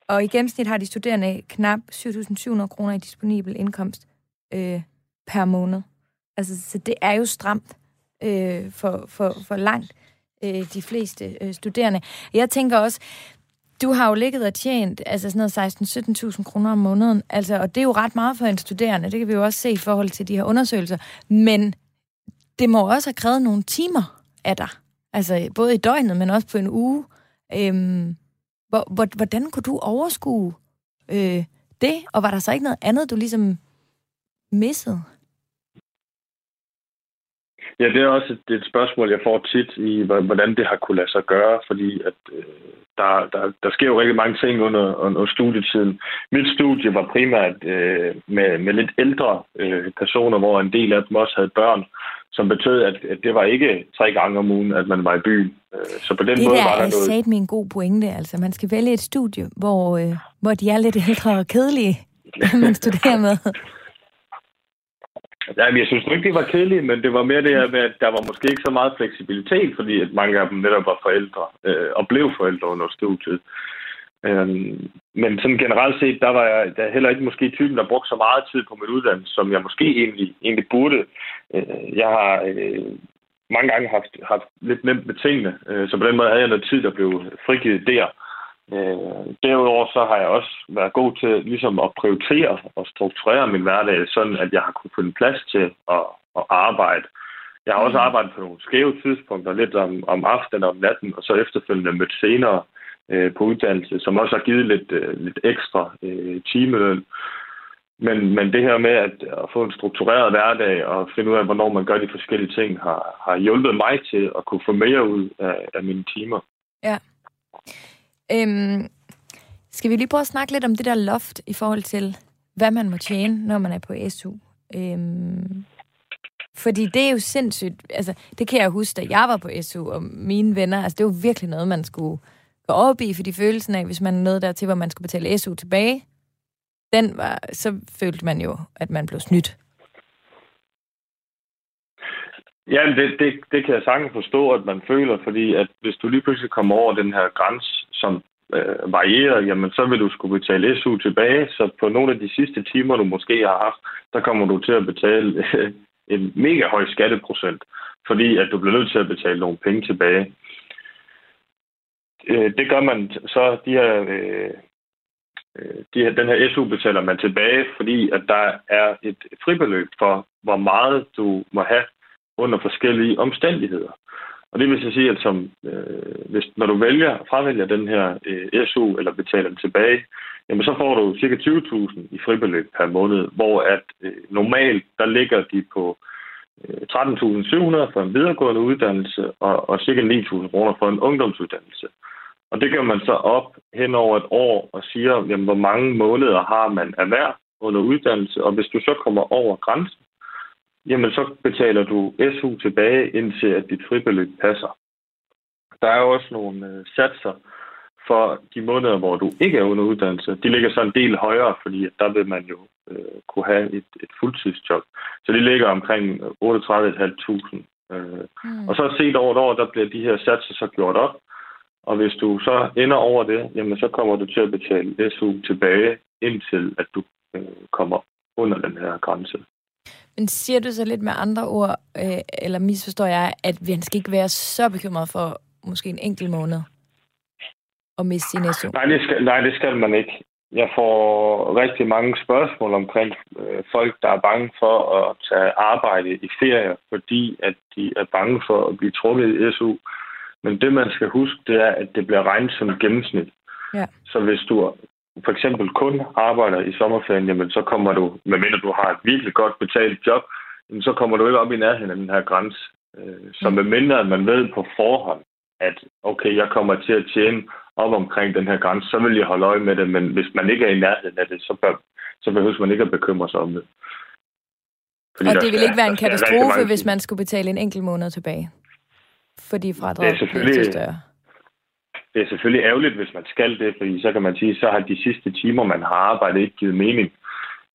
og i gennemsnit har de studerende knap 7.700 kroner i disponibel indkomst øh, per måned. Altså, så det er jo stramt øh, for, for, for langt øh, de fleste øh, studerende. Jeg tænker også, du har jo ligget og tjent altså sådan noget 16-17.000 kroner om måneden, altså, og det er jo ret meget for en studerende, det kan vi jo også se i forhold til de her undersøgelser, men det må også have krævet nogle timer af dig, altså både i døgnet, men også på en uge. Øhm, hvor, hvordan kunne du overskue øh, det, og var der så ikke noget andet, du ligesom misset? Ja, det er også et, et spørgsmål, jeg får tit i, hvordan det har kunne lade sig gøre, fordi at, øh, der, der, der sker jo rigtig mange ting under, under studietiden. Mit studie var primært øh, med, med lidt ældre øh, personer, hvor en del af dem også havde børn. som betød, at, at det var ikke tre gange om ugen, at man var i byen. Øh, så på den det måde der var der er noget... sat med en god pointe. Altså, man skal vælge et studie, hvor, øh, hvor de er lidt ældre og kedelige, [LAUGHS] man studerer med. Ja, jeg synes ikke, det var kedeligt, men det var mere det her med, at der var måske ikke så meget fleksibilitet, fordi at mange af dem netop var forældre øh, og blev forældre under studiet. Øhm, men sådan generelt set, der var jeg der heller ikke måske typen, der brugte så meget tid på mit uddannelse, som jeg måske egentlig, egentlig burde. Øh, jeg har øh, mange gange haft, haft lidt nemt med tingene, øh, så på den måde havde jeg noget tid, der blev frigivet der. Øh, derudover så har jeg også været god til ligesom at prioritere og strukturere min hverdag, sådan at jeg har kunne finde plads til at, at arbejde. Jeg har også arbejdet på nogle skæve tidspunkter, lidt om, om aftenen og om natten, og så efterfølgende mødt senere øh, på uddannelse, som også har givet lidt, øh, lidt ekstra øh, timeløn. Men, men det her med at, at få en struktureret hverdag og finde ud af, hvornår man gør de forskellige ting, har, har hjulpet mig til at kunne få mere ud af, af mine timer. Ja. Øhm, skal vi lige prøve at snakke lidt om det der loft i forhold til, hvad man må tjene, når man er på SU? Øhm, fordi det er jo sindssygt, altså det kan jeg huske, da jeg var på SU, og mine venner, altså det var virkelig noget, man skulle gå op i, fordi følelsen af, hvis man nåede dertil, hvor man skulle betale SU tilbage, den var, så følte man jo, at man blev snydt. Ja, det, det, det kan jeg sagtens forstå, at man føler, fordi at hvis du lige pludselig kommer over den her grænse, som øh, varierer, jamen så vil du skulle betale SU tilbage, så på nogle af de sidste timer, du måske har haft, der kommer du til at betale øh, en mega høj skatteprocent, fordi at du bliver nødt til at betale nogle penge tilbage. Øh, det gør man så, de her, øh, øh de her, den her SU betaler man tilbage, fordi at der er et fribeløb for, hvor meget du må have under forskellige omstændigheder. Og det vil så sige, at som, øh, hvis, når du vælger, fravælger den her øh, SU eller betaler den tilbage, jamen så får du ca. 20.000 i fribeløb per måned, hvor at øh, normalt der ligger de på øh, 13.700 for en videregående uddannelse og, og ca. 9.000 kroner for en ungdomsuddannelse. Og det gør man så op hen over et år og siger, jamen, hvor mange måneder har man af hver under uddannelse, og hvis du så kommer over grænsen, jamen så betaler du SU tilbage, indtil at dit fribeløb passer. Der er jo også nogle øh, satser for de måneder, hvor du ikke er under uddannelse. De ligger så en del højere, fordi der vil man jo øh, kunne have et, et fuldtidsjob. Så de ligger omkring 38.500. Øh, mm. Og så set over et år, der bliver de her satser så gjort op. Og hvis du så ender over det, jamen så kommer du til at betale SU tilbage, indtil at du øh, kommer under den her grænse. Men siger du så lidt med andre ord, øh, eller misforstår jeg, at vi skal ikke være så bekymret for måske en enkelt måned at miste sin SU? Nej, det skal, nej, det skal man ikke. Jeg får rigtig mange spørgsmål omkring øh, folk, der er bange for at tage arbejde i ferie, fordi at de er bange for at blive trukket i SU. Men det, man skal huske, det er, at det bliver regnet som gennemsnit. Ja. Så hvis du for eksempel kun arbejder i sommerferien, jamen så kommer du, medmindre du har et virkelig godt betalt job, jamen så kommer du ikke op i nærheden af den her grænse. Øh, så mm. medmindre at man ved på forhånd, at okay, jeg kommer til at tjene op omkring den her grænse, så vil jeg holde øje med det, men hvis man ikke er i nærheden af det, så, bør, så behøver man ikke at bekymre sig om det. Fordi og det vil ikke være en katastrofe, hvis man skulle betale en enkelt måned tilbage? Fordi fradraget bliver større det er selvfølgelig ærgerligt, hvis man skal det, fordi så kan man sige, så har de sidste timer, man har arbejdet, ikke givet mening.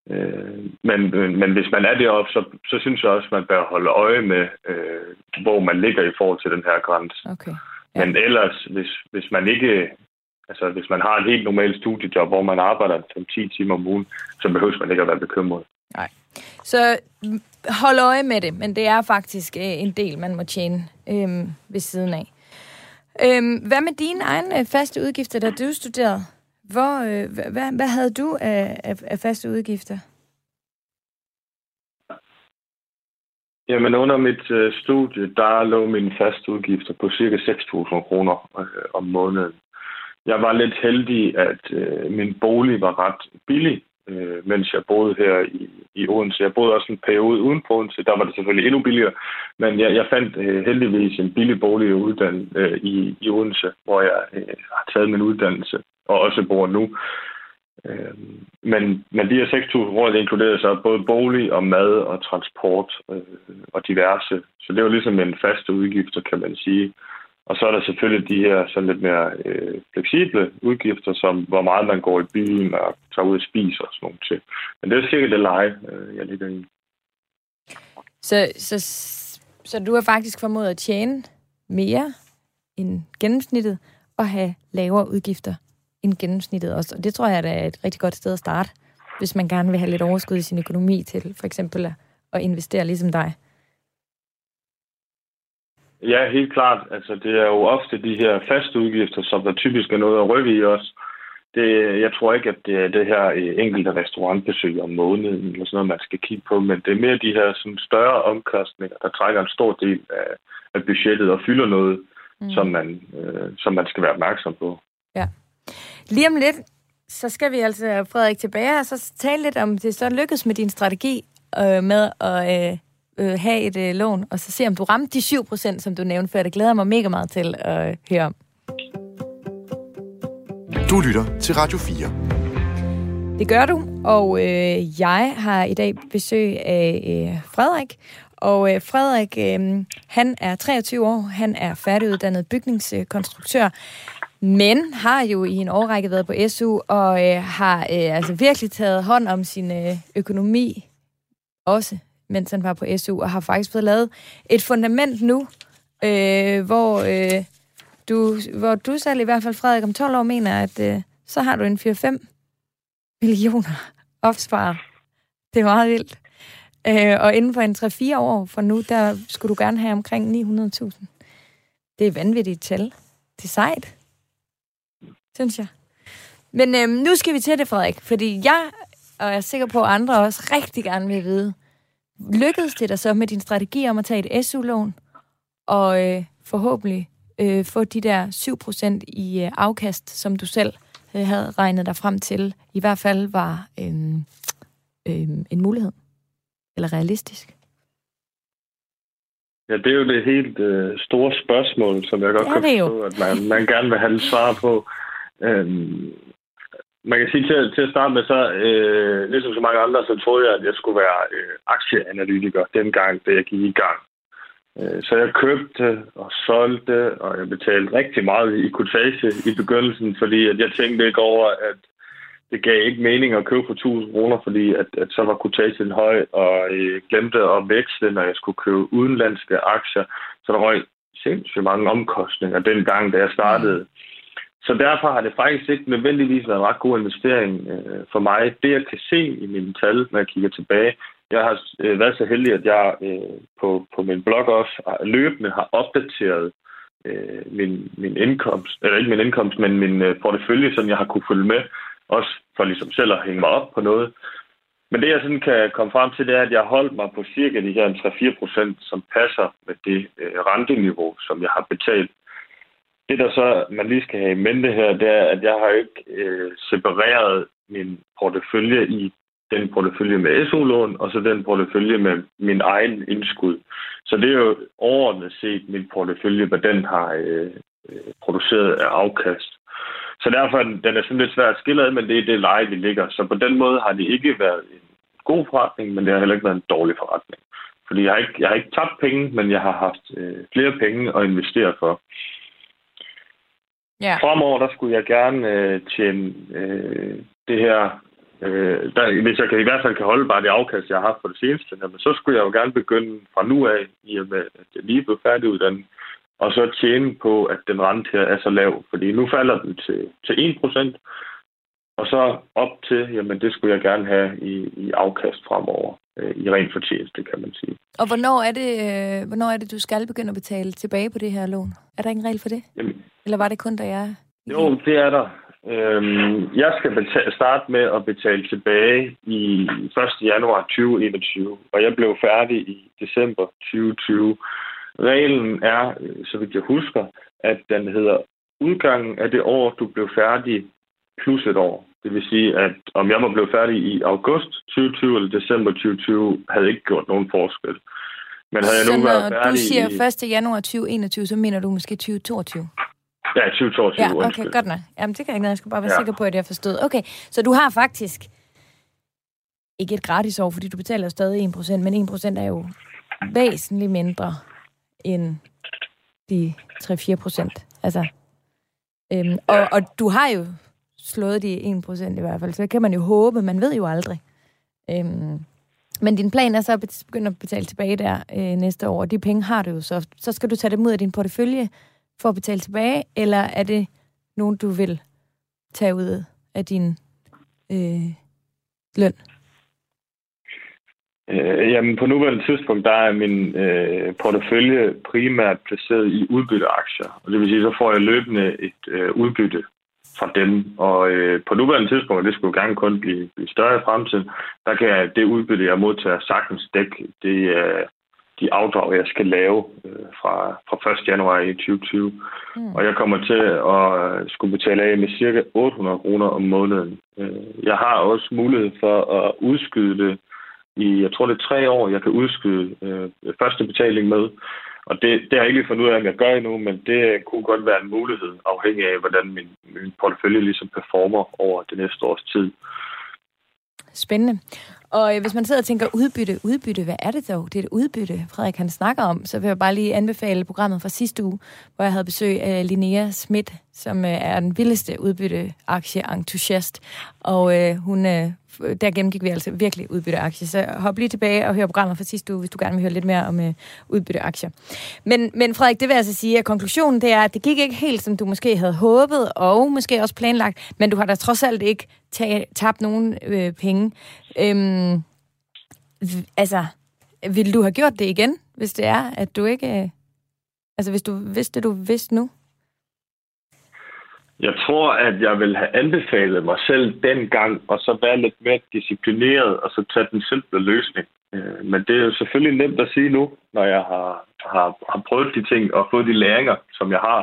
Øh, men, men hvis man er deroppe, så, så synes jeg også, at man bør holde øje med, øh, hvor man ligger i forhold til den her grænse. Okay. Ja. Men ellers, hvis, hvis man ikke Altså, hvis man har et helt normalt studiejob, hvor man arbejder 5-10 timer om ugen, så behøver man ikke at være bekymret. Nej. Så hold øje med det, men det er faktisk øh, en del, man må tjene øh, ved siden af. Øhm, hvad med dine egne øh, faste udgifter, da du studerede? Hvor, øh, hvad, hvad havde du af, af, af faste udgifter? Jamen under mit øh, studie, der lå mine faste udgifter på cirka 6.000 kroner øh, om måneden. Jeg var lidt heldig, at øh, min bolig var ret billig, øh, mens jeg boede her i, i Odense. Jeg boede også en periode uden på Odense, der var det selvfølgelig endnu billigere, men jeg, jeg fandt øh, heldigvis en billig bolig uddannet øh, i, i Odense, hvor jeg øh, har taget min uddannelse og også bor nu. Øh, men, men de her 6.000 kroner, det inkluderer så både bolig og mad og transport øh, og diverse. Så det er ligesom en faste udgifter, kan man sige. Og så er der selvfølgelig de her sådan lidt mere øh, fleksible udgifter, som hvor meget man går i byen og tager ud og spiser og sådan noget til. Men det er cirka det leje, øh, jeg ligger i. Så, så, så du har faktisk formået at tjene mere end gennemsnittet og have lavere udgifter end gennemsnittet også. Og det tror jeg, er et rigtig godt sted at starte, hvis man gerne vil have lidt overskud i sin økonomi til for eksempel at investere ligesom dig. Ja, helt klart. Altså, det er jo ofte de her faste udgifter, som der typisk er noget at rykke i os. Det, jeg tror ikke, at det er det her øh, enkelte restaurantbesøg om måneden, eller sådan noget, man skal kigge på, men det er mere de her sådan, større omkostninger, der trækker en stor del af, af budgettet og fylder noget, mm. som, man, øh, som man skal være opmærksom på. Ja. Lige om lidt, så skal vi altså, Frederik, tilbage og så tale lidt om, det så lykkedes med din strategi øh, med at øh, øh, have et øh, lån, og så se, om du ramte de 7%, som du nævnte før. Det glæder mig mega meget til at øh, høre om. Du lytter til Radio 4. Det gør du, og øh, jeg har i dag besøg af øh, Frederik. Og øh, Frederik, øh, han er 23 år, han er færdiguddannet bygningskonstruktør, men har jo i en årrække været på SU, og øh, har øh, altså virkelig taget hånd om sin øh, økonomi også mens han var på SU, og har faktisk fået lavet et fundament nu, øh, hvor, øh, du, hvor du selv i hvert fald, Frederik, om 12 år mener, at øh, så har du en 4-5 millioner [LAUGHS] opsparet. Det er meget vildt. Øh, og inden for en 3-4 år fra nu, der skulle du gerne have omkring 900.000. Det er vanvittigt tal. Det er sejt, synes jeg. Men øh, nu skal vi til det, Frederik, fordi jeg, og jeg er sikker på, at andre også rigtig gerne vil vide, lykkedes det dig så med din strategi om at tage et SU-lån, og øh, forhåbentlig øh, få de der 7% i øh, afkast, som du selv øh, havde regnet dig frem til, i hvert fald var øh, øh, en mulighed? Eller realistisk? Ja, det er jo det helt øh, store spørgsmål, som jeg godt kan forstå, at man, man gerne vil have et svar på. Øhm, man kan sige til, til at starte med, så øh, ligesom så mange andre, så troede jeg, at jeg skulle være øh, aktieanalytiker dengang, da jeg gik i gang. Øh, så jeg købte og solgte, og jeg betalte rigtig meget i kutage i begyndelsen, fordi at jeg tænkte ikke over, at det gav ikke mening at købe for 1000 kroner, fordi at, at så var kutagen høj, og jeg glemte at veksle, når jeg skulle købe udenlandske aktier. Så der røg sindssygt mange omkostninger dengang, da jeg startede. Mm. Så derfor har det faktisk ikke nødvendigvis været en ret god investering øh, for mig. Det, jeg kan se i mine tal, når jeg kigger tilbage, jeg har øh, været så heldig, at jeg øh, på, på min blog også øh, løbende har opdateret øh, min, min indkomst, eller ikke min indkomst, men min øh, portefølje, som jeg har kunne følge med, også for ligesom selv at hænge mig op på noget. Men det, jeg sådan kan komme frem til, det er, at jeg holdt mig på cirka de her 3-4 procent, som passer med det øh, renteniveau, som jeg har betalt det, der så man lige skal have i mente her, det er, at jeg har ikke øh, separeret min portefølje i den portefølje med SU-lån, og så den portefølje med min egen indskud. Så det er jo overordnet set min portefølje, hvad den har øh, øh produceret af afkast. Så derfor den er sådan lidt svært at skille ad, men det er det leje, vi ligger. Så på den måde har det ikke været en god forretning, men det har heller ikke været en dårlig forretning. Fordi jeg har ikke, jeg har ikke tabt penge, men jeg har haft øh, flere penge at investere for. Ja. Fremover, der skulle jeg gerne øh, tjene øh, det her... Øh, der, hvis jeg kan, i hvert fald kan holde bare det afkast, jeg har haft for det seneste, men så skulle jeg jo gerne begynde fra nu af, i og med, at jeg lige blev færdiguddannet, og så tjene på, at den rente her er så lav. Fordi nu falder den til, til 1%, og så op til, jamen det skulle jeg gerne have i, i afkast fremover øh, i ren fortjeneste, kan man sige. Og hvornår er, det, øh, hvornår er det, du skal begynde at betale tilbage på det her lån? Er der ingen regel for det? Jamen, Eller var det kun, da jeg... Jo, det er der. Øhm, jeg skal betale, starte med at betale tilbage i 1. januar 2021, og jeg blev færdig i december 2020. Reglen er, så vidt jeg husker, at den hedder udgangen af det år, du blev færdig plus et år. Det vil sige, at om jeg må blive færdig i august 2020 eller december 2020, havde ikke gjort nogen forskel. Men havde jeg nu været færdig du siger 1. januar 2021, så mener du måske 2022? Ja, 2022. Ja, okay, undskyld. godt nok. Jamen, det kan jeg ikke noget. Jeg skulle bare være ja. Sikker på, at jeg forstod. Okay, så du har faktisk ikke et gratis år, fordi du betaler jo stadig 1%, men 1% er jo væsentligt mindre end de 3-4 procent. Altså, øhm, og, Ja. og du har jo slået de 1% i hvert fald, så det kan man jo håbe, man ved jo aldrig. Øhm, men din plan er så at begynde at betale tilbage der øh, næste år, og de penge har du jo så. Så skal du tage dem ud af din portefølje for at betale tilbage, eller er det nogen, du vil tage ud af din øh, løn? Øh, jamen, på nuværende tidspunkt, der er min øh, portefølje primært placeret i udbytteaktier. Og det vil sige, så får jeg løbende et øh, udbytte fra dem. Og øh, på nuværende tidspunkt, og det skulle gerne kun blive, blive større i fremtiden, der kan jeg, det udbytte, jeg modtager, sagtens dække det, øh, de afdrag, jeg skal lave øh, fra, fra 1. januar i 2020. Mm. Og jeg kommer til at skulle betale af med cirka 800 kroner om måneden. Øh, Jeg har også mulighed for at udskyde det i, jeg tror det er tre år, jeg kan udskyde øh, første betaling med. Og det, det har jeg ikke lige fundet ud af, om jeg gør endnu, men det kunne godt være en mulighed, afhængig af, hvordan min, min portefølje ligesom performer over det næste års tid. Spændende. Og øh, hvis man sidder og tænker udbytte, udbytte, hvad er det dog? Det er et udbytte, Frederik han snakker om. Så vil jeg bare lige anbefale programmet fra sidste uge, hvor jeg havde besøg af Linnea Schmidt, som øh, er den vildeste udbytteaktieentusiast. Og øh, hun, øh, der gennemgik vi altså virkelig udbytteaktier. Så hop lige tilbage og hør programmet fra sidste uge, hvis du gerne vil høre lidt mere om øh, udbytteaktier. Men, men Frederik, det vil altså sige, at konklusionen det er, at det gik ikke helt, som du måske havde håbet, og måske også planlagt, men du har da trods alt ikke ta- tabt nogen øh, penge. Øhm, altså, ville du have gjort det igen, hvis det er, at du ikke... Øh, altså, hvis du vidste, du vidste nu? Jeg tror, at jeg vil have anbefalet mig selv dengang, og så være lidt mere disciplineret, og så tage den simple løsning. Øh, men det er jo selvfølgelig nemt at sige nu, når jeg har, har, har prøvet de ting og fået de læringer, som jeg har.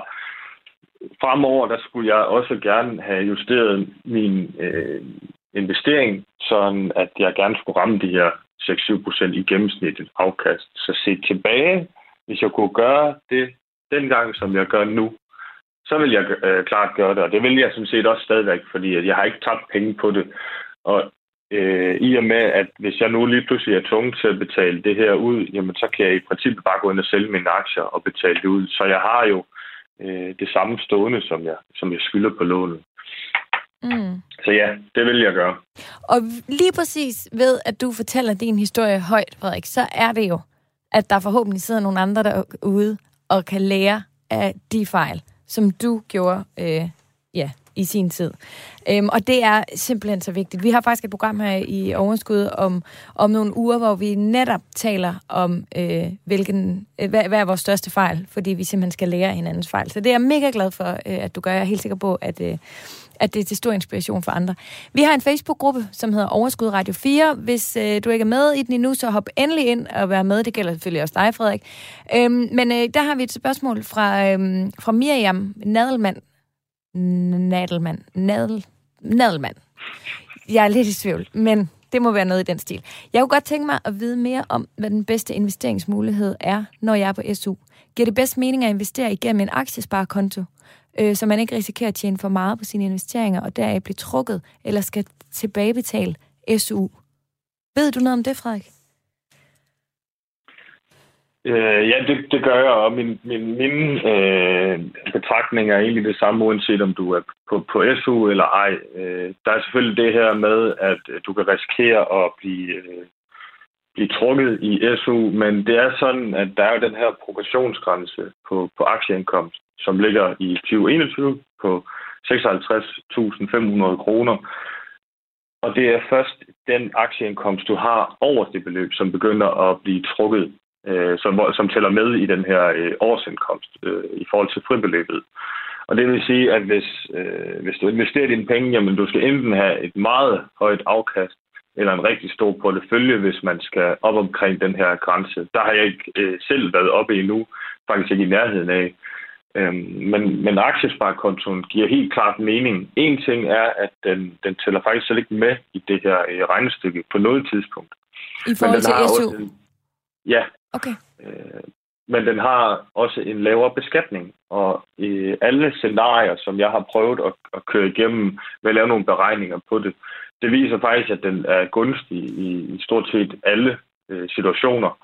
Fremover, der skulle jeg også gerne have justeret min øh, investering, sådan at jeg gerne skulle ramme de her 6-7 procent i gennemsnittet afkast. Så se tilbage, hvis jeg kunne gøre det dengang, som jeg gør nu, så vil jeg øh, klart gøre det, og det vil jeg sådan set også stadigvæk, fordi jeg har ikke tabt penge på det. Og øh, i og med, at hvis jeg nu lige pludselig er tvunget til at betale det her ud, jamen så kan jeg i princippet bare gå ind og sælge mine aktier og betale det ud. Så jeg har jo øh, det samme stående, som jeg, som jeg skylder på lånet. Mm. Så ja, det vil jeg gøre. Og lige præcis ved, at du fortæller din historie højt, Frederik, så er det jo, at der forhåbentlig sidder nogle andre derude og kan lære af de fejl, som du gjorde øh, ja, i sin tid. Øhm, og det er simpelthen så vigtigt. Vi har faktisk et program her i Overskud om, om nogle uger, hvor vi netop taler om, øh, hvilken, øh, hvad, hvad er vores største fejl, fordi vi simpelthen skal lære hinandens fejl. Så det er jeg mega glad for, øh, at du gør. Jeg er helt sikker på, at, øh, at det er til stor inspiration for andre. Vi har en Facebook-gruppe, som hedder Overskud Radio 4. Hvis øh, du ikke er med i den endnu, så hop endelig ind og vær med. Det gælder selvfølgelig også dig, Frederik. Øhm, men øh, der har vi et spørgsmål fra, øhm, fra Miriam Nadelmann. Nadelmann. Nadel, Nadelmann. Jeg er lidt i tvivl, men det må være noget i den stil. Jeg kunne godt tænke mig at vide mere om, hvad den bedste investeringsmulighed er, når jeg er på SU. Giver det bedst mening at investere igennem en aktiesparekonto, øh, så man ikke risikerer at tjene for meget på sine investeringer, og deraf blive trukket, eller skal tilbagebetale SU? Ved du noget om det, Frederik? Øh, ja, det, det gør jeg, og min, min, mine øh, betragtninger er egentlig det samme, uanset om du er på, på SU eller ej. Øh, der er selvfølgelig det her med, at du kan risikere at blive, øh, blive trukket i SU, men det er sådan, at der er den her progressionsgrænse på, på aktieindkomst, som ligger i 2021 på 56.500 kroner. Og det er først den aktieindkomst, du har over det beløb, som begynder at blive trukket øh, som, som tæller med i den her øh, årsindkomst øh, i forhold til fribeløbet. Og det vil sige, at hvis, øh, hvis du investerer dine penge, jamen du skal enten have et meget højt afkast, eller en rigtig stor portefølje, hvis man skal op omkring den her grænse. Der har jeg ikke øh, selv været oppe endnu, faktisk ikke i nærheden af. Øhm, men, men aktiesparekontoen giver helt klart mening. En ting er, at den, den tæller faktisk slet ikke med i det her øh, regnestykke på noget tidspunkt. I forhold til SU? Også, ja, Okay. Øh, men den har også en lavere beskatning. Og i alle scenarier, som jeg har prøvet at, at køre igennem ved at lave nogle beregninger på det, det viser faktisk, at den er gunstig i, i stort set alle øh, situationer.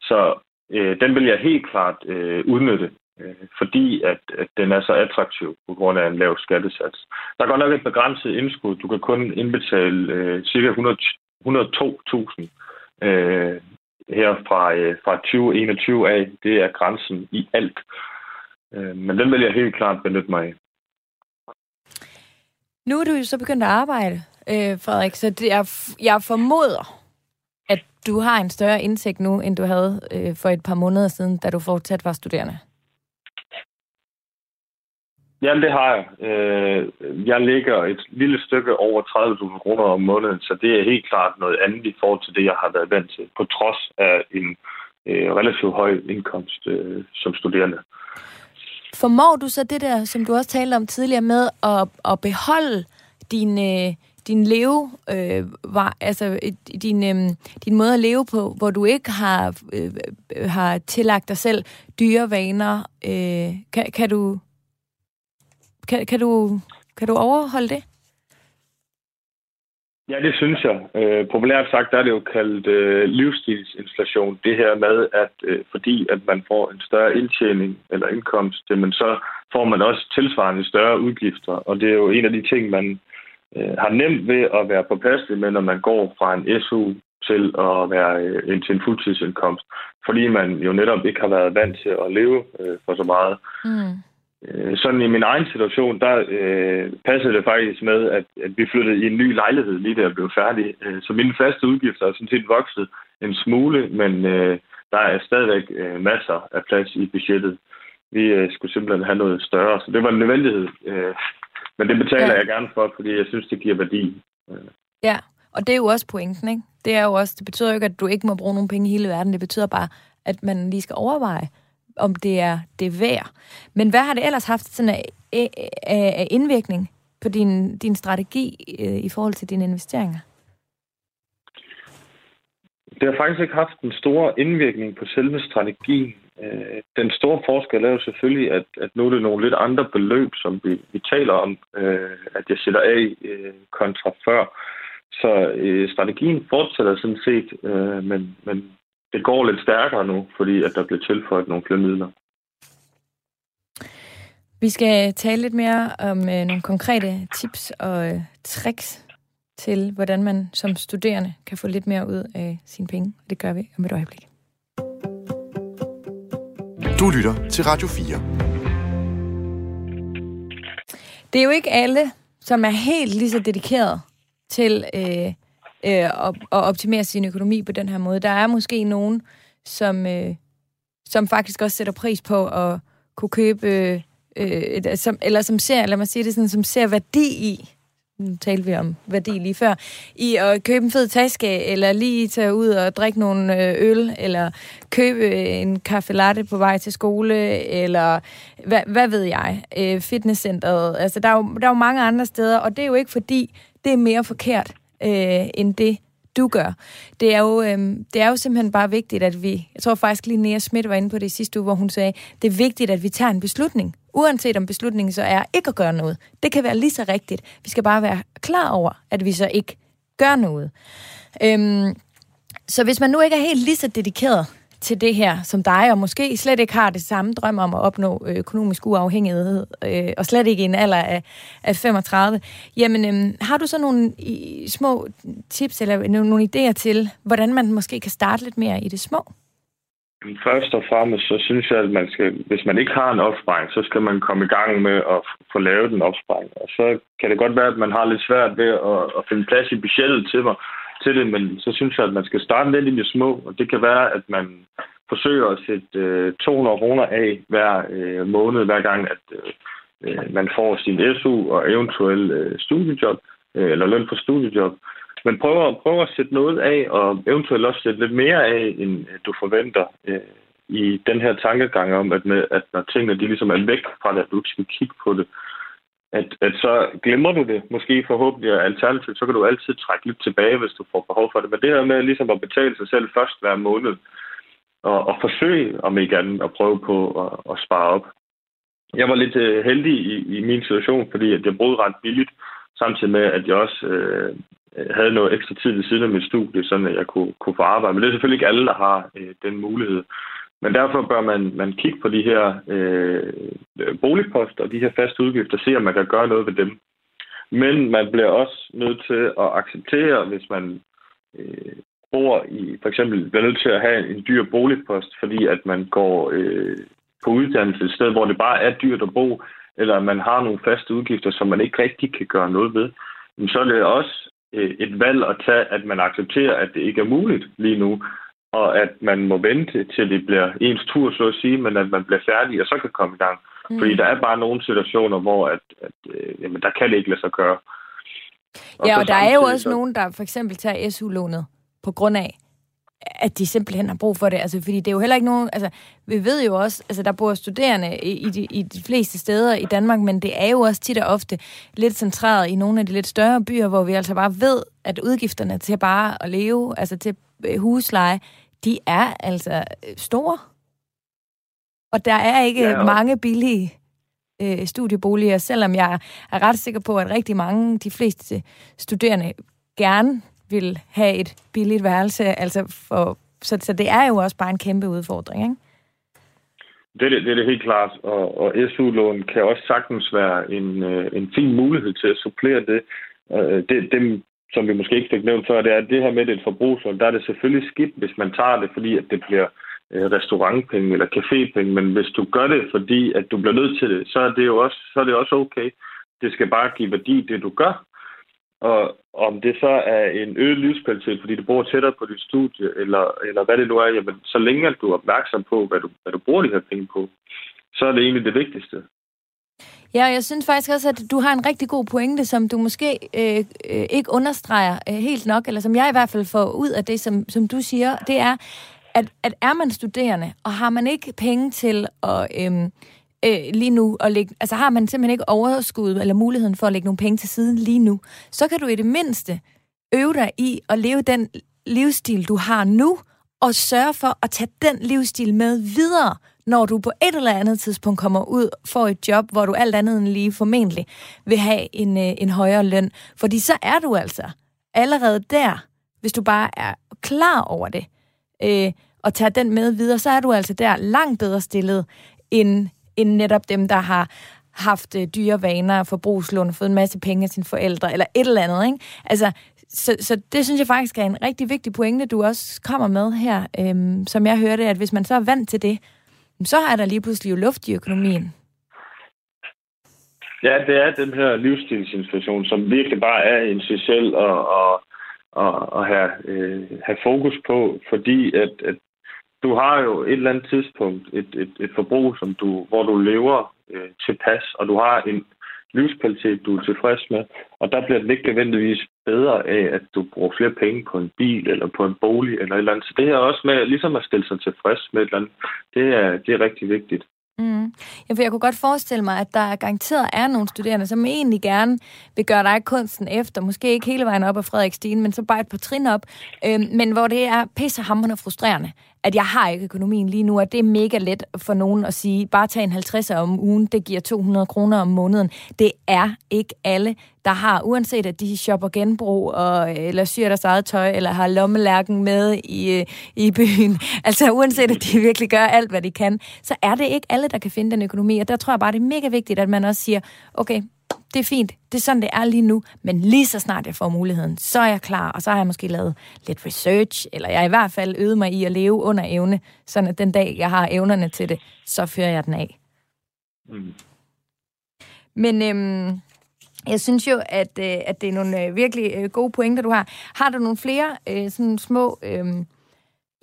Så øh, den vil jeg helt klart øh, udnytte, øh, fordi at, at den er så attraktiv på grund af en lav skattesats. Der er godt nok et begrænset indskud. Du kan kun indbetale øh, ca. 102.000 øh, her fra, øh, fra 2021 af. Det er grænsen i alt. Øh, men den vil jeg helt klart benytte mig af. Nu er du jo så begyndt at arbejde, øh, Frederik, så det er, jeg formoder, at du har en større indsigt nu, end du havde øh, for et par måneder siden, da du fortsat var studerende. Jamen, det har jeg. Øh, jeg ligger et lille stykke over 30.000 kroner om måneden, så det er helt klart noget andet i forhold til det, jeg har været vant til, på trods af en øh, relativt høj indkomst øh, som studerende. Formår du så det der, som du også talte om tidligere, med at, at beholde din, øh, din leve, øh, var, altså øh, din, øh, din måde at leve på, hvor du ikke har, øh, har tillagt dig selv dyre vaner? Øh, kan, kan du kan, kan, du, kan du overholde det? Ja, det synes jeg. Øh, populært sagt der er det jo kaldt øh, livsstilsinflation. Det her med, at øh, fordi at man får en større indtjening eller indkomst, men så får man også tilsvarende større udgifter. Og det er jo en af de ting, man øh, har nemt ved at være påpasselig med, når man går fra en SU til at være øh, til en fuldtidsindkomst. Fordi man jo netop ikke har været vant til at leve øh, for så meget. Mm. Øh, sådan i min egen situation, der øh, passede det faktisk med, at, at vi flyttede i en ny lejlighed, lige da jeg blev færdig. Øh, så mine faste udgifter er sådan set vokset en smule, men øh, der er stadigvæk øh, masser af plads i budgettet. Vi øh, skulle simpelthen have noget større, så det var en nødvendighed. Øh, men det betaler ja. jeg gerne for, fordi jeg synes, det giver værdi. Ja, og det er jo også pointen, ikke? Det, er jo også, det betyder jo ikke, at du ikke må bruge nogle penge i hele verden. Det betyder bare, at man lige skal overveje, om det er det værd. Men hvad har det ellers haft sådan af, af indvirkning på din, din strategi øh, i forhold til dine investeringer? Det har faktisk ikke haft en stor indvirkning på selve strategien. Øh, den store forskel er jo selvfølgelig, at, at nu er det nogle lidt andre beløb, som vi, vi taler om, øh, at jeg sætter af øh, kontra før. Så øh, strategien fortsætter sådan set, øh, men, men det går lidt stærkere nu, fordi at der bliver tilføjet nogle flere midler. Vi skal tale lidt mere om øh, nogle konkrete tips og øh, tricks til, hvordan man som studerende kan få lidt mere ud af sine penge. Det gør vi om et øjeblik. Du lytter til Radio 4. Det er jo ikke alle, som er helt lige så dedikeret til øh, øh, at, at optimere sin økonomi på den her måde. Der er måske nogen, som, øh, som faktisk også sætter pris på at kunne købe, øh, øh som, eller som ser, lad mig sige det sådan, som ser værdi i, nu talte vi om værdi lige før, i at købe en fed taske, eller lige tage ud og drikke nogle øh, øl, eller købe øh, en kaffe latte på vej til skole, eller hvad, hvad ved jeg, øh, fitnesscenteret. Altså, der er, jo, der er jo mange andre steder, og det er jo ikke fordi, det er mere forkert øh, end det, du gør. Det er, jo, øh, det er jo simpelthen bare vigtigt, at vi... Jeg tror faktisk lige Nea Schmidt var inde på det i sidste uge, hvor hun sagde, det er vigtigt, at vi tager en beslutning. Uanset om beslutningen så er ikke at gøre noget. Det kan være lige så rigtigt. Vi skal bare være klar over, at vi så ikke gør noget. Øhm, så hvis man nu ikke er helt lige så dedikeret til det her som dig, og måske slet ikke har det samme drøm om at opnå øh, økonomisk uafhængighed, øh, og slet ikke i en alder af, af 35, jamen øh, har du så nogle i, små tips eller nogle, nogle idéer til, hvordan man måske kan starte lidt mere i det små? Først og fremmest, så synes jeg, at man skal, hvis man ikke har en opsparing, så skal man komme i gang med at få lavet en opsparing. Og så kan det godt være, at man har lidt svært ved at, at finde plads i budgettet til mig, til det, men så synes jeg, at man skal starte lidt i det små, og det kan være, at man forsøger at sætte øh, 200 kroner af hver øh, måned, hver gang, at øh, øh man får sin SU og eventuelt øh, studiejob, øh, eller løn for studiejob. Men prøv, prøv at sætte noget af, og eventuelt også sætte lidt mere af, end du forventer øh, i den her tankegang om, at, med, at når tingene de ligesom er væk fra det, at du skal kigge på det, at, at så glemmer du det. Måske forhåbentlig alternativt, så kan du altid trække lidt tilbage, hvis du får behov for det. Men det her med ligesom at betale sig selv først hver måned, og, og forsøge, om ikke andet, at prøve på at, at spare op. Jeg var lidt øh, heldig i, i min situation, fordi at jeg boede ret billigt, samtidig med, at jeg også øh, Øh, havde noget ekstra tid ved siden af mit studie, så jeg kunne, kunne få arbejde. Men det er selvfølgelig ikke alle, der har øh, den mulighed. Men derfor bør man, man kigge på de her øh, boligposter og de her faste udgifter, se om man kan gøre noget ved dem. Men man bliver også nødt til at acceptere, hvis man øh, bor i, for eksempel bliver nødt til at have en dyr boligpost, fordi at man går øh, på uddannelse et sted, hvor det bare er dyrt at bo, eller man har nogle faste udgifter, som man ikke rigtig kan gøre noget ved, så er det også et valg at tage, at man accepterer, at det ikke er muligt lige nu, og at man må vente til det bliver ens tur, så at sige, men at man bliver færdig og så kan komme i gang. Mm. Fordi der er bare nogle situationer, hvor at, at, øh, jamen, der kan det ikke lade sig gøre. Og ja, og der er jo også så... nogen, der for eksempel tager SU-lånet på grund af, at de simpelthen har brug for det. Altså, fordi det er jo heller ikke nogen... Altså, vi ved jo også, altså, der bor studerende i, i, de, i de fleste steder i Danmark, men det er jo også tit og ofte lidt centreret i nogle af de lidt større byer, hvor vi altså bare ved, at udgifterne til bare at leve, altså til øh, husleje, de er altså øh, store. Og der er ikke ja, mange billige øh, studieboliger, selvom jeg er ret sikker på, at rigtig mange, de fleste studerende, gerne vil have et billigt værelse. Altså for, så, så det er jo også bare en kæmpe udfordring, ikke? Det, det, det er det helt klart, og, og SU-lån kan også sagtens være en, øh, en fin mulighed til at supplere det. Øh, det dem, som vi måske ikke fik nævnt før, det er, det her med et forbrugslån, der er det selvfølgelig skidt, hvis man tager det, fordi at det bliver øh, restaurantpenge eller cafépenge, men hvis du gør det, fordi at du bliver nødt til det, så er det jo også, så er det også okay. Det skal bare give værdi, det du gør. Og om det så er en øget livskvalitet, fordi du bor tættere på dit studie, eller, eller hvad det nu er, jamen, så længe at du er opmærksom på, hvad du, hvad du bruger de her penge på, så er det egentlig det vigtigste. Ja, jeg synes faktisk også, at du har en rigtig god pointe, som du måske øh, øh, ikke understreger øh, helt nok, eller som jeg i hvert fald får ud af det, som, som du siger, det er, at, at er man studerende, og har man ikke penge til at... Øh, øh, lige nu, og lægge, altså har man simpelthen ikke overskud eller muligheden for at lægge nogle penge til siden lige nu, så kan du i det mindste øve dig i at leve den livsstil, du har nu, og sørge for at tage den livsstil med videre, når du på et eller andet tidspunkt kommer ud for et job, hvor du alt andet end lige formentlig vil have en, øh, en højere løn. Fordi så er du altså allerede der, hvis du bare er klar over det, øh, og tager den med videre, så er du altså der langt bedre stillet, end end netop dem, der har haft øh, dyre vaner, forbrugslån, fået en masse penge af sine forældre, eller et eller andet, ikke? Altså, så, så det synes jeg faktisk er en rigtig vigtig pointe, du også kommer med her, øhm, som jeg hørte, at hvis man så er vant til det, så er der lige pludselig jo luft i økonomien. Ja, det er den her livsstilsinflation, som virkelig bare er en sig selv at, at, at, at have, øh, have fokus på, fordi at, at du har jo et eller andet tidspunkt et, et, et forbrug, som du, hvor du lever øh, tilpas, og du har en livskvalitet, du er tilfreds med, og der bliver det ikke nødvendigvis bedre af, at du bruger flere penge på en bil eller på en bolig eller et eller andet. Så det her også med ligesom at stille sig tilfreds med et eller andet, det er, det er rigtig vigtigt. Mm. Ja, for jeg kunne godt forestille mig, at der garanteret er nogle studerende, som egentlig gerne vil gøre dig kunsten efter. Måske ikke hele vejen op af Frederikstien, men så bare et par trin op. Øhm, men hvor det er pissehammerende frustrerende, at jeg har ikke økonomien lige nu, og det er mega let for nogen at sige, bare tag en 50'er om ugen, det giver 200 kroner om måneden. Det er ikke alle, der har, uanset at de shopper genbrug, og, eller syr deres eget tøj, eller har lommelærken med i, øh, i byen. [LAUGHS] Altså uanset at de virkelig gør alt, hvad de kan, så er det ikke alle, der kan finde den økonomi. Og der tror jeg bare, det er mega vigtigt, at man også siger, okay, det er fint, det er sådan, det er lige nu, men lige så snart jeg får muligheden, så er jeg klar, og så har jeg måske lavet lidt research, eller jeg har i hvert fald øvet mig i at leve under evne, sådan at den dag, jeg har evnerne til det, så fører jeg den af. Mm. Men øhm, jeg synes jo, at, øh, at det er nogle øh, virkelig øh, gode pointer, du har. Har du nogle flere øh, sådan små øh,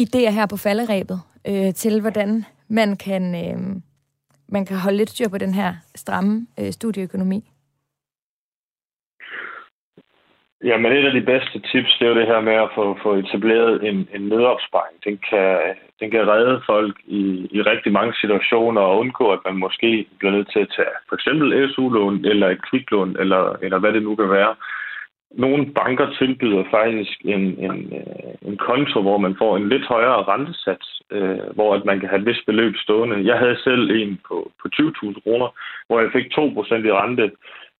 idéer her på falderæbet øh, til, hvordan man kan, øh, man kan holde lidt styr på den her stramme øh, studieøkonomi? Ja, men et af de bedste tips, det er jo det her med at få, få etableret en, en nødopsparing. Den kan, den kan redde folk i, i rigtig mange situationer og undgå, at man måske bliver nødt til at tage for eksempel SU-lån eller et kviklån, eller, eller hvad det nu kan være. nogle banker tilbyder faktisk en, en, øh, en konto, hvor man får en lidt højere rentesats, øh, hvor at man kan have et vist beløb stående. Jeg havde selv en på, på 20.000 kroner, hvor jeg fik 2% i rente.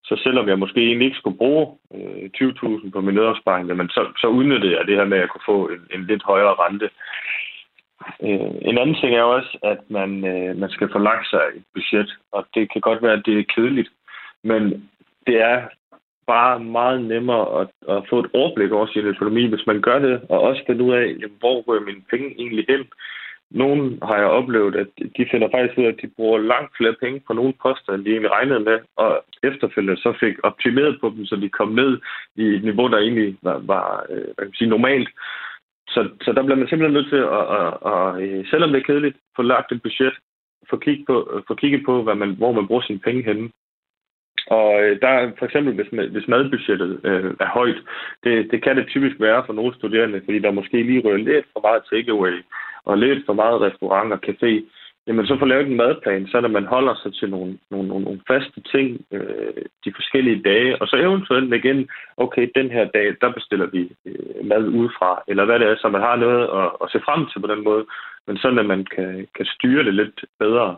Så selvom jeg måske egentlig ikke skulle bruge øh, 20.000 på min nødopsparing, men så, så udnyttede jeg det her med, at jeg kunne få en, en lidt højere rente. Øh, en anden ting er også, at man, øh, man skal forlagt sig et budget, og det kan godt være, at det er kedeligt, men det er bare meget nemmere at, at få et overblik over sin økonomi, hvis man gør det, og også finde ud af, jamen, hvor går mine penge egentlig hen. Nogle har jeg oplevet, at de finder faktisk ud af, at de bruger langt flere penge på nogle poster, end de egentlig regnede med, og efterfølgende så fik optimeret på dem, så de kom ned i et niveau, der egentlig var, var øh, hvad kan man sige, normalt. Så, så der bliver man simpelthen nødt til at, at, at, at, selvom det er kedeligt, få lagt et budget, få kigget på, få kigget på hvad man, hvor man bruger sine penge henne. Og øh, der for eksempel, hvis, hvis madbudgettet øh, er højt, det, det kan det typisk være for nogle studerende, fordi der måske lige rører lidt for meget takeaway og lidt for meget restaurant og café. Jamen, så får lavet en madplan, så at man holder sig til nogle, nogle, nogle, nogle faste ting øh, de forskellige dage, og så eventuelt igen, okay, den her dag, der bestiller vi øh, mad udefra, eller hvad det er, så man har noget at, at se frem til på den måde, men sådan at man kan, kan styre det lidt bedre.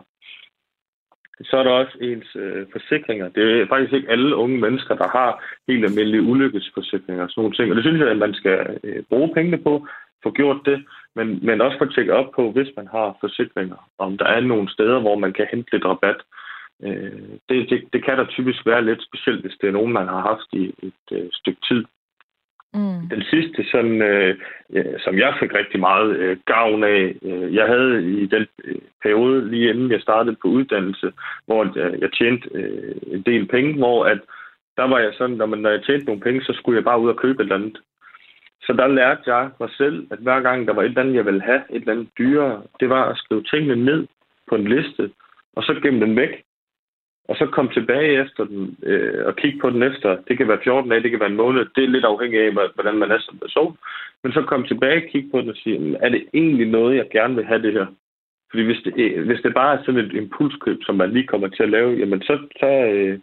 Så er der også ens øh, forsikringer. Det er faktisk ikke alle unge mennesker, der har helt almindelige ulykkesforsikringer og sådan nogle ting. Og det synes jeg, at man skal øh, bruge pengene på, få gjort det, men, men også få tjekket op på, hvis man har forsikringer, om der er nogle steder, hvor man kan hente lidt rabat. Øh, det, det, det kan der typisk være lidt specielt, hvis det er nogen, man har haft i et øh, stykke tid. Mm. Den sidste, sådan, øh, som jeg fik rigtig meget øh, gavn af, øh, jeg havde i den øh, periode, lige inden jeg startede på uddannelse, hvor øh, jeg tjente øh, en del penge, hvor at der var jeg sådan, når, man, når jeg tjente nogle penge, så skulle jeg bare ud og købe et eller andet. Så der lærte jeg mig selv, at hver gang der var et eller andet, jeg ville have, et eller andet dyrere, det var at skrive tingene ned på en liste, og så gemme den væk og så komme tilbage efter den øh, og kigge på den efter. Det kan være 14 dage, det kan være en måned. Det er lidt afhængigt af, hvordan man er som person. Men så komme tilbage og kigge på den og sige, er det egentlig noget, jeg gerne vil have det her? Fordi hvis det, øh, hvis det bare er sådan et impulskøb, som man lige kommer til at lave, jamen så, så, øh,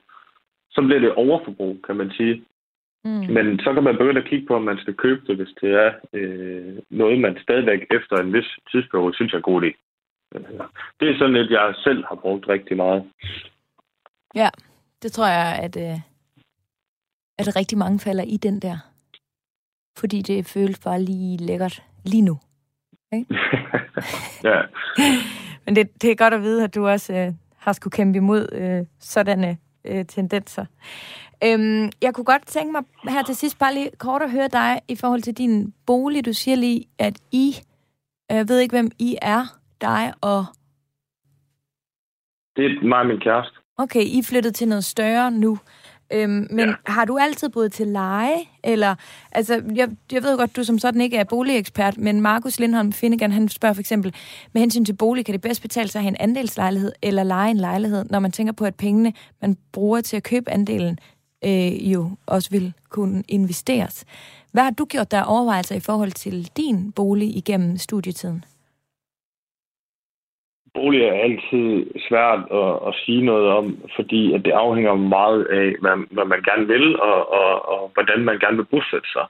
så bliver det overforbrug, kan man sige. Mm. Men så kan man begynde at kigge på, om man skal købe det, hvis det er øh, noget, man stadigvæk efter en vis tidsperiode synes er god idé. Det er sådan et, jeg selv har brugt rigtig meget. Ja, det tror jeg, at, øh, at rigtig mange falder i den der. Fordi det føles bare lige lækkert lige nu. Okay? [LAUGHS] ja. [LAUGHS] Men det, det er godt at vide, at du også øh, har skulle kæmpe imod øh, sådanne øh, tendenser. Øhm, jeg kunne godt tænke mig her til sidst bare lige kort at høre dig i forhold til din bolig. Du siger lige, at I, jeg øh, ved ikke, hvem I er, dig og... Det er mig og min kæreste. Okay, I er flyttet til noget større nu. Øhm, men ja. har du altid boet til leje? Eller, altså, jeg, jeg ved godt, du som sådan ikke er boligekspert, men Markus Lindholm Finnegan, han spørger for eksempel, med hensyn til bolig, kan det bedst betale sig at have en andelslejlighed eller lege en lejlighed, når man tænker på, at pengene, man bruger til at købe andelen, øh, jo også vil kunne investeres. Hvad har du gjort der overvejelser i forhold til din bolig igennem studietiden? Bolig er altid svært at, at sige noget om, fordi at det afhænger meget af, hvad, hvad man gerne vil, og, og, og hvordan man gerne vil bosætte sig.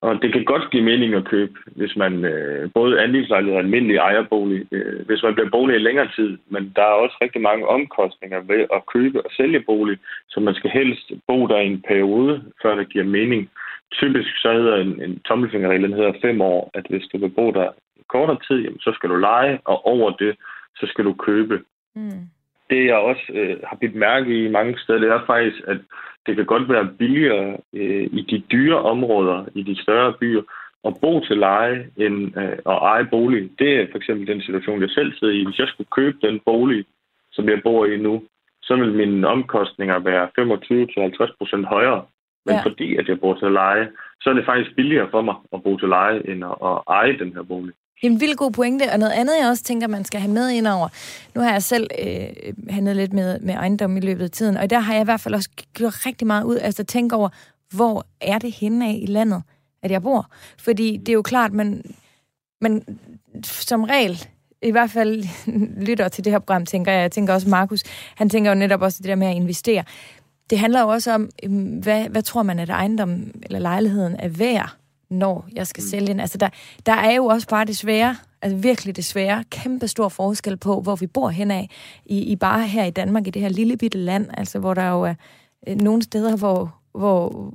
Og det kan godt give mening at købe, hvis man øh, både andelslejlighed og almindelig ejerbolig, øh, hvis man bliver bolig i længere tid. Men der er også rigtig mange omkostninger ved at købe og sælge bolig, så man skal helst bo der i en periode, før det giver mening. Typisk så hedder en, en tommelfingerregel, den hedder fem år, at hvis du vil bo der kortere tid, jamen, så skal du lege, og over det, så skal du købe. Mm. Det, jeg også øh, har bidt mærke i mange steder, det er faktisk, at det kan godt være billigere øh, i de dyre områder, i de større byer, at bo til leje end øh, at eje bolig. Det er for eksempel den situation, jeg selv sidder i. Hvis jeg skulle købe den bolig, som jeg bor i nu, så vil mine omkostninger være 25-50% højere. Men ja. fordi at jeg bor til leje, så er det faktisk billigere for mig at bo til leje, end at, at eje den her bolig. En vild god pointe, og noget andet, jeg også tænker, man skal have med ind over. Nu har jeg selv øh, handlet lidt med, med ejendom i løbet af tiden, og der har jeg i hvert fald også gjort rigtig meget ud, altså tænke over, hvor er det henne af i landet, at jeg bor? Fordi det er jo klart, man, man som regel, i hvert fald [LAUGHS] lytter til det her program, tænker jeg. Jeg tænker også, Markus, han tænker jo netop også det der med at investere. det handler jo også om, mm, hvad, hvad tror man, at ejendommen eller lejligheden er værd, når jeg skal mm. sælge den. Altså, der, der er jo også bare det svære, altså virkelig det svære, kæmpe stor forskel på, hvor vi bor henad, i, i bare her i Danmark, i det her lille bitte land, altså hvor der jo er øh, nogle steder, hvor, hvor,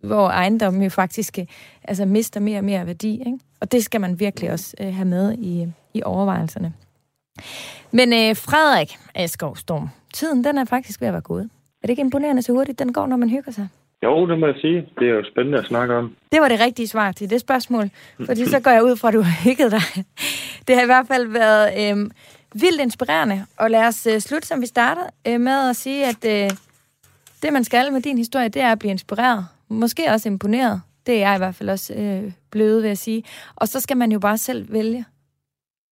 hvor ejendommen jo faktisk øh, altså, mister mere og mere værdi. Ikke? Og det skal man virkelig også øh, have med i, i overvejelserne. Men øh, Frederik Askov Storm, tiden den er faktisk ved at være gået. Er det ikke imponerende så hurtigt, den går, når man hygger sig? Jo, det må jeg sige. Det er jo spændende at snakke om. Det var det rigtige svar til det spørgsmål, fordi så går jeg ud fra, at du har hygget dig. [LAUGHS] Det har i hvert fald været øh, vildt inspirerende, og lad os øh, slutte, som vi startede, øh, med at sige, at øh, det, man skal med din historie, det er at blive inspireret. Måske også imponeret. Det er jeg i hvert fald også øh, blevet ved at sige. Og så skal man jo bare selv vælge.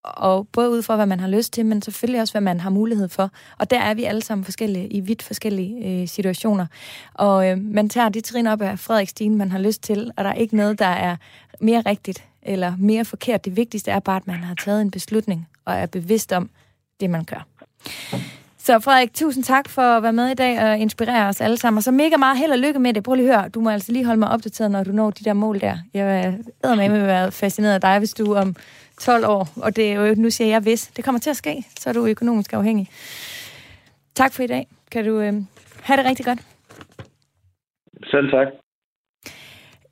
Og både ud fra, hvad man har lyst til, men selvfølgelig også, hvad man har mulighed for. Og der er vi alle sammen forskellige, i vidt forskellige øh, situationer. Og øh, man tager de trin op af Frederik Stine, man har lyst til, og der er ikke noget, der er mere rigtigt eller mere forkert. Det vigtigste er bare, at man har taget en beslutning og er bevidst om det, man gør. Så Frederik, tusind tak for at være med i dag og inspirere os alle sammen. Og så mega meget held og lykke med det. Prøv lige at høre, du må altså lige holde mig opdateret, når du når de der mål der. Jeg er med at være fascineret af dig, hvis du om 12 år, og det er jo, nu siger jeg hvis, det kommer til at ske, så er du økonomisk afhængig. Tak for i dag. Kan du øh, have det rigtig godt. Selv tak.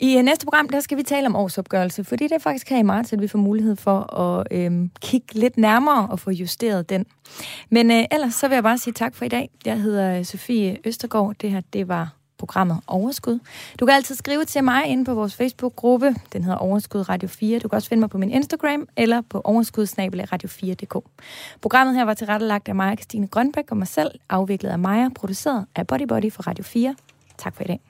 I øh, næste program, der skal vi tale om årsopgørelse, fordi det er faktisk her i marts, at vi får mulighed for at øhm, kigge lidt nærmere og få justeret den. Men øh, ellers så vil jeg bare sige tak for i dag. Jeg hedder øh, Sofie Østergaard. Det her, det var programmet Overskud. Du kan altid skrive til mig inde på vores Facebook-gruppe. Den hedder Overskud Radio 4. Du kan også finde mig på min Instagram eller på overskudsnabelagradio4.dk. Programmet her var tilrettelagt af mig, Christine Grønbæk og mig selv, afviklet af Maja, produceret af Body Body for Radio 4. Tak for i dag.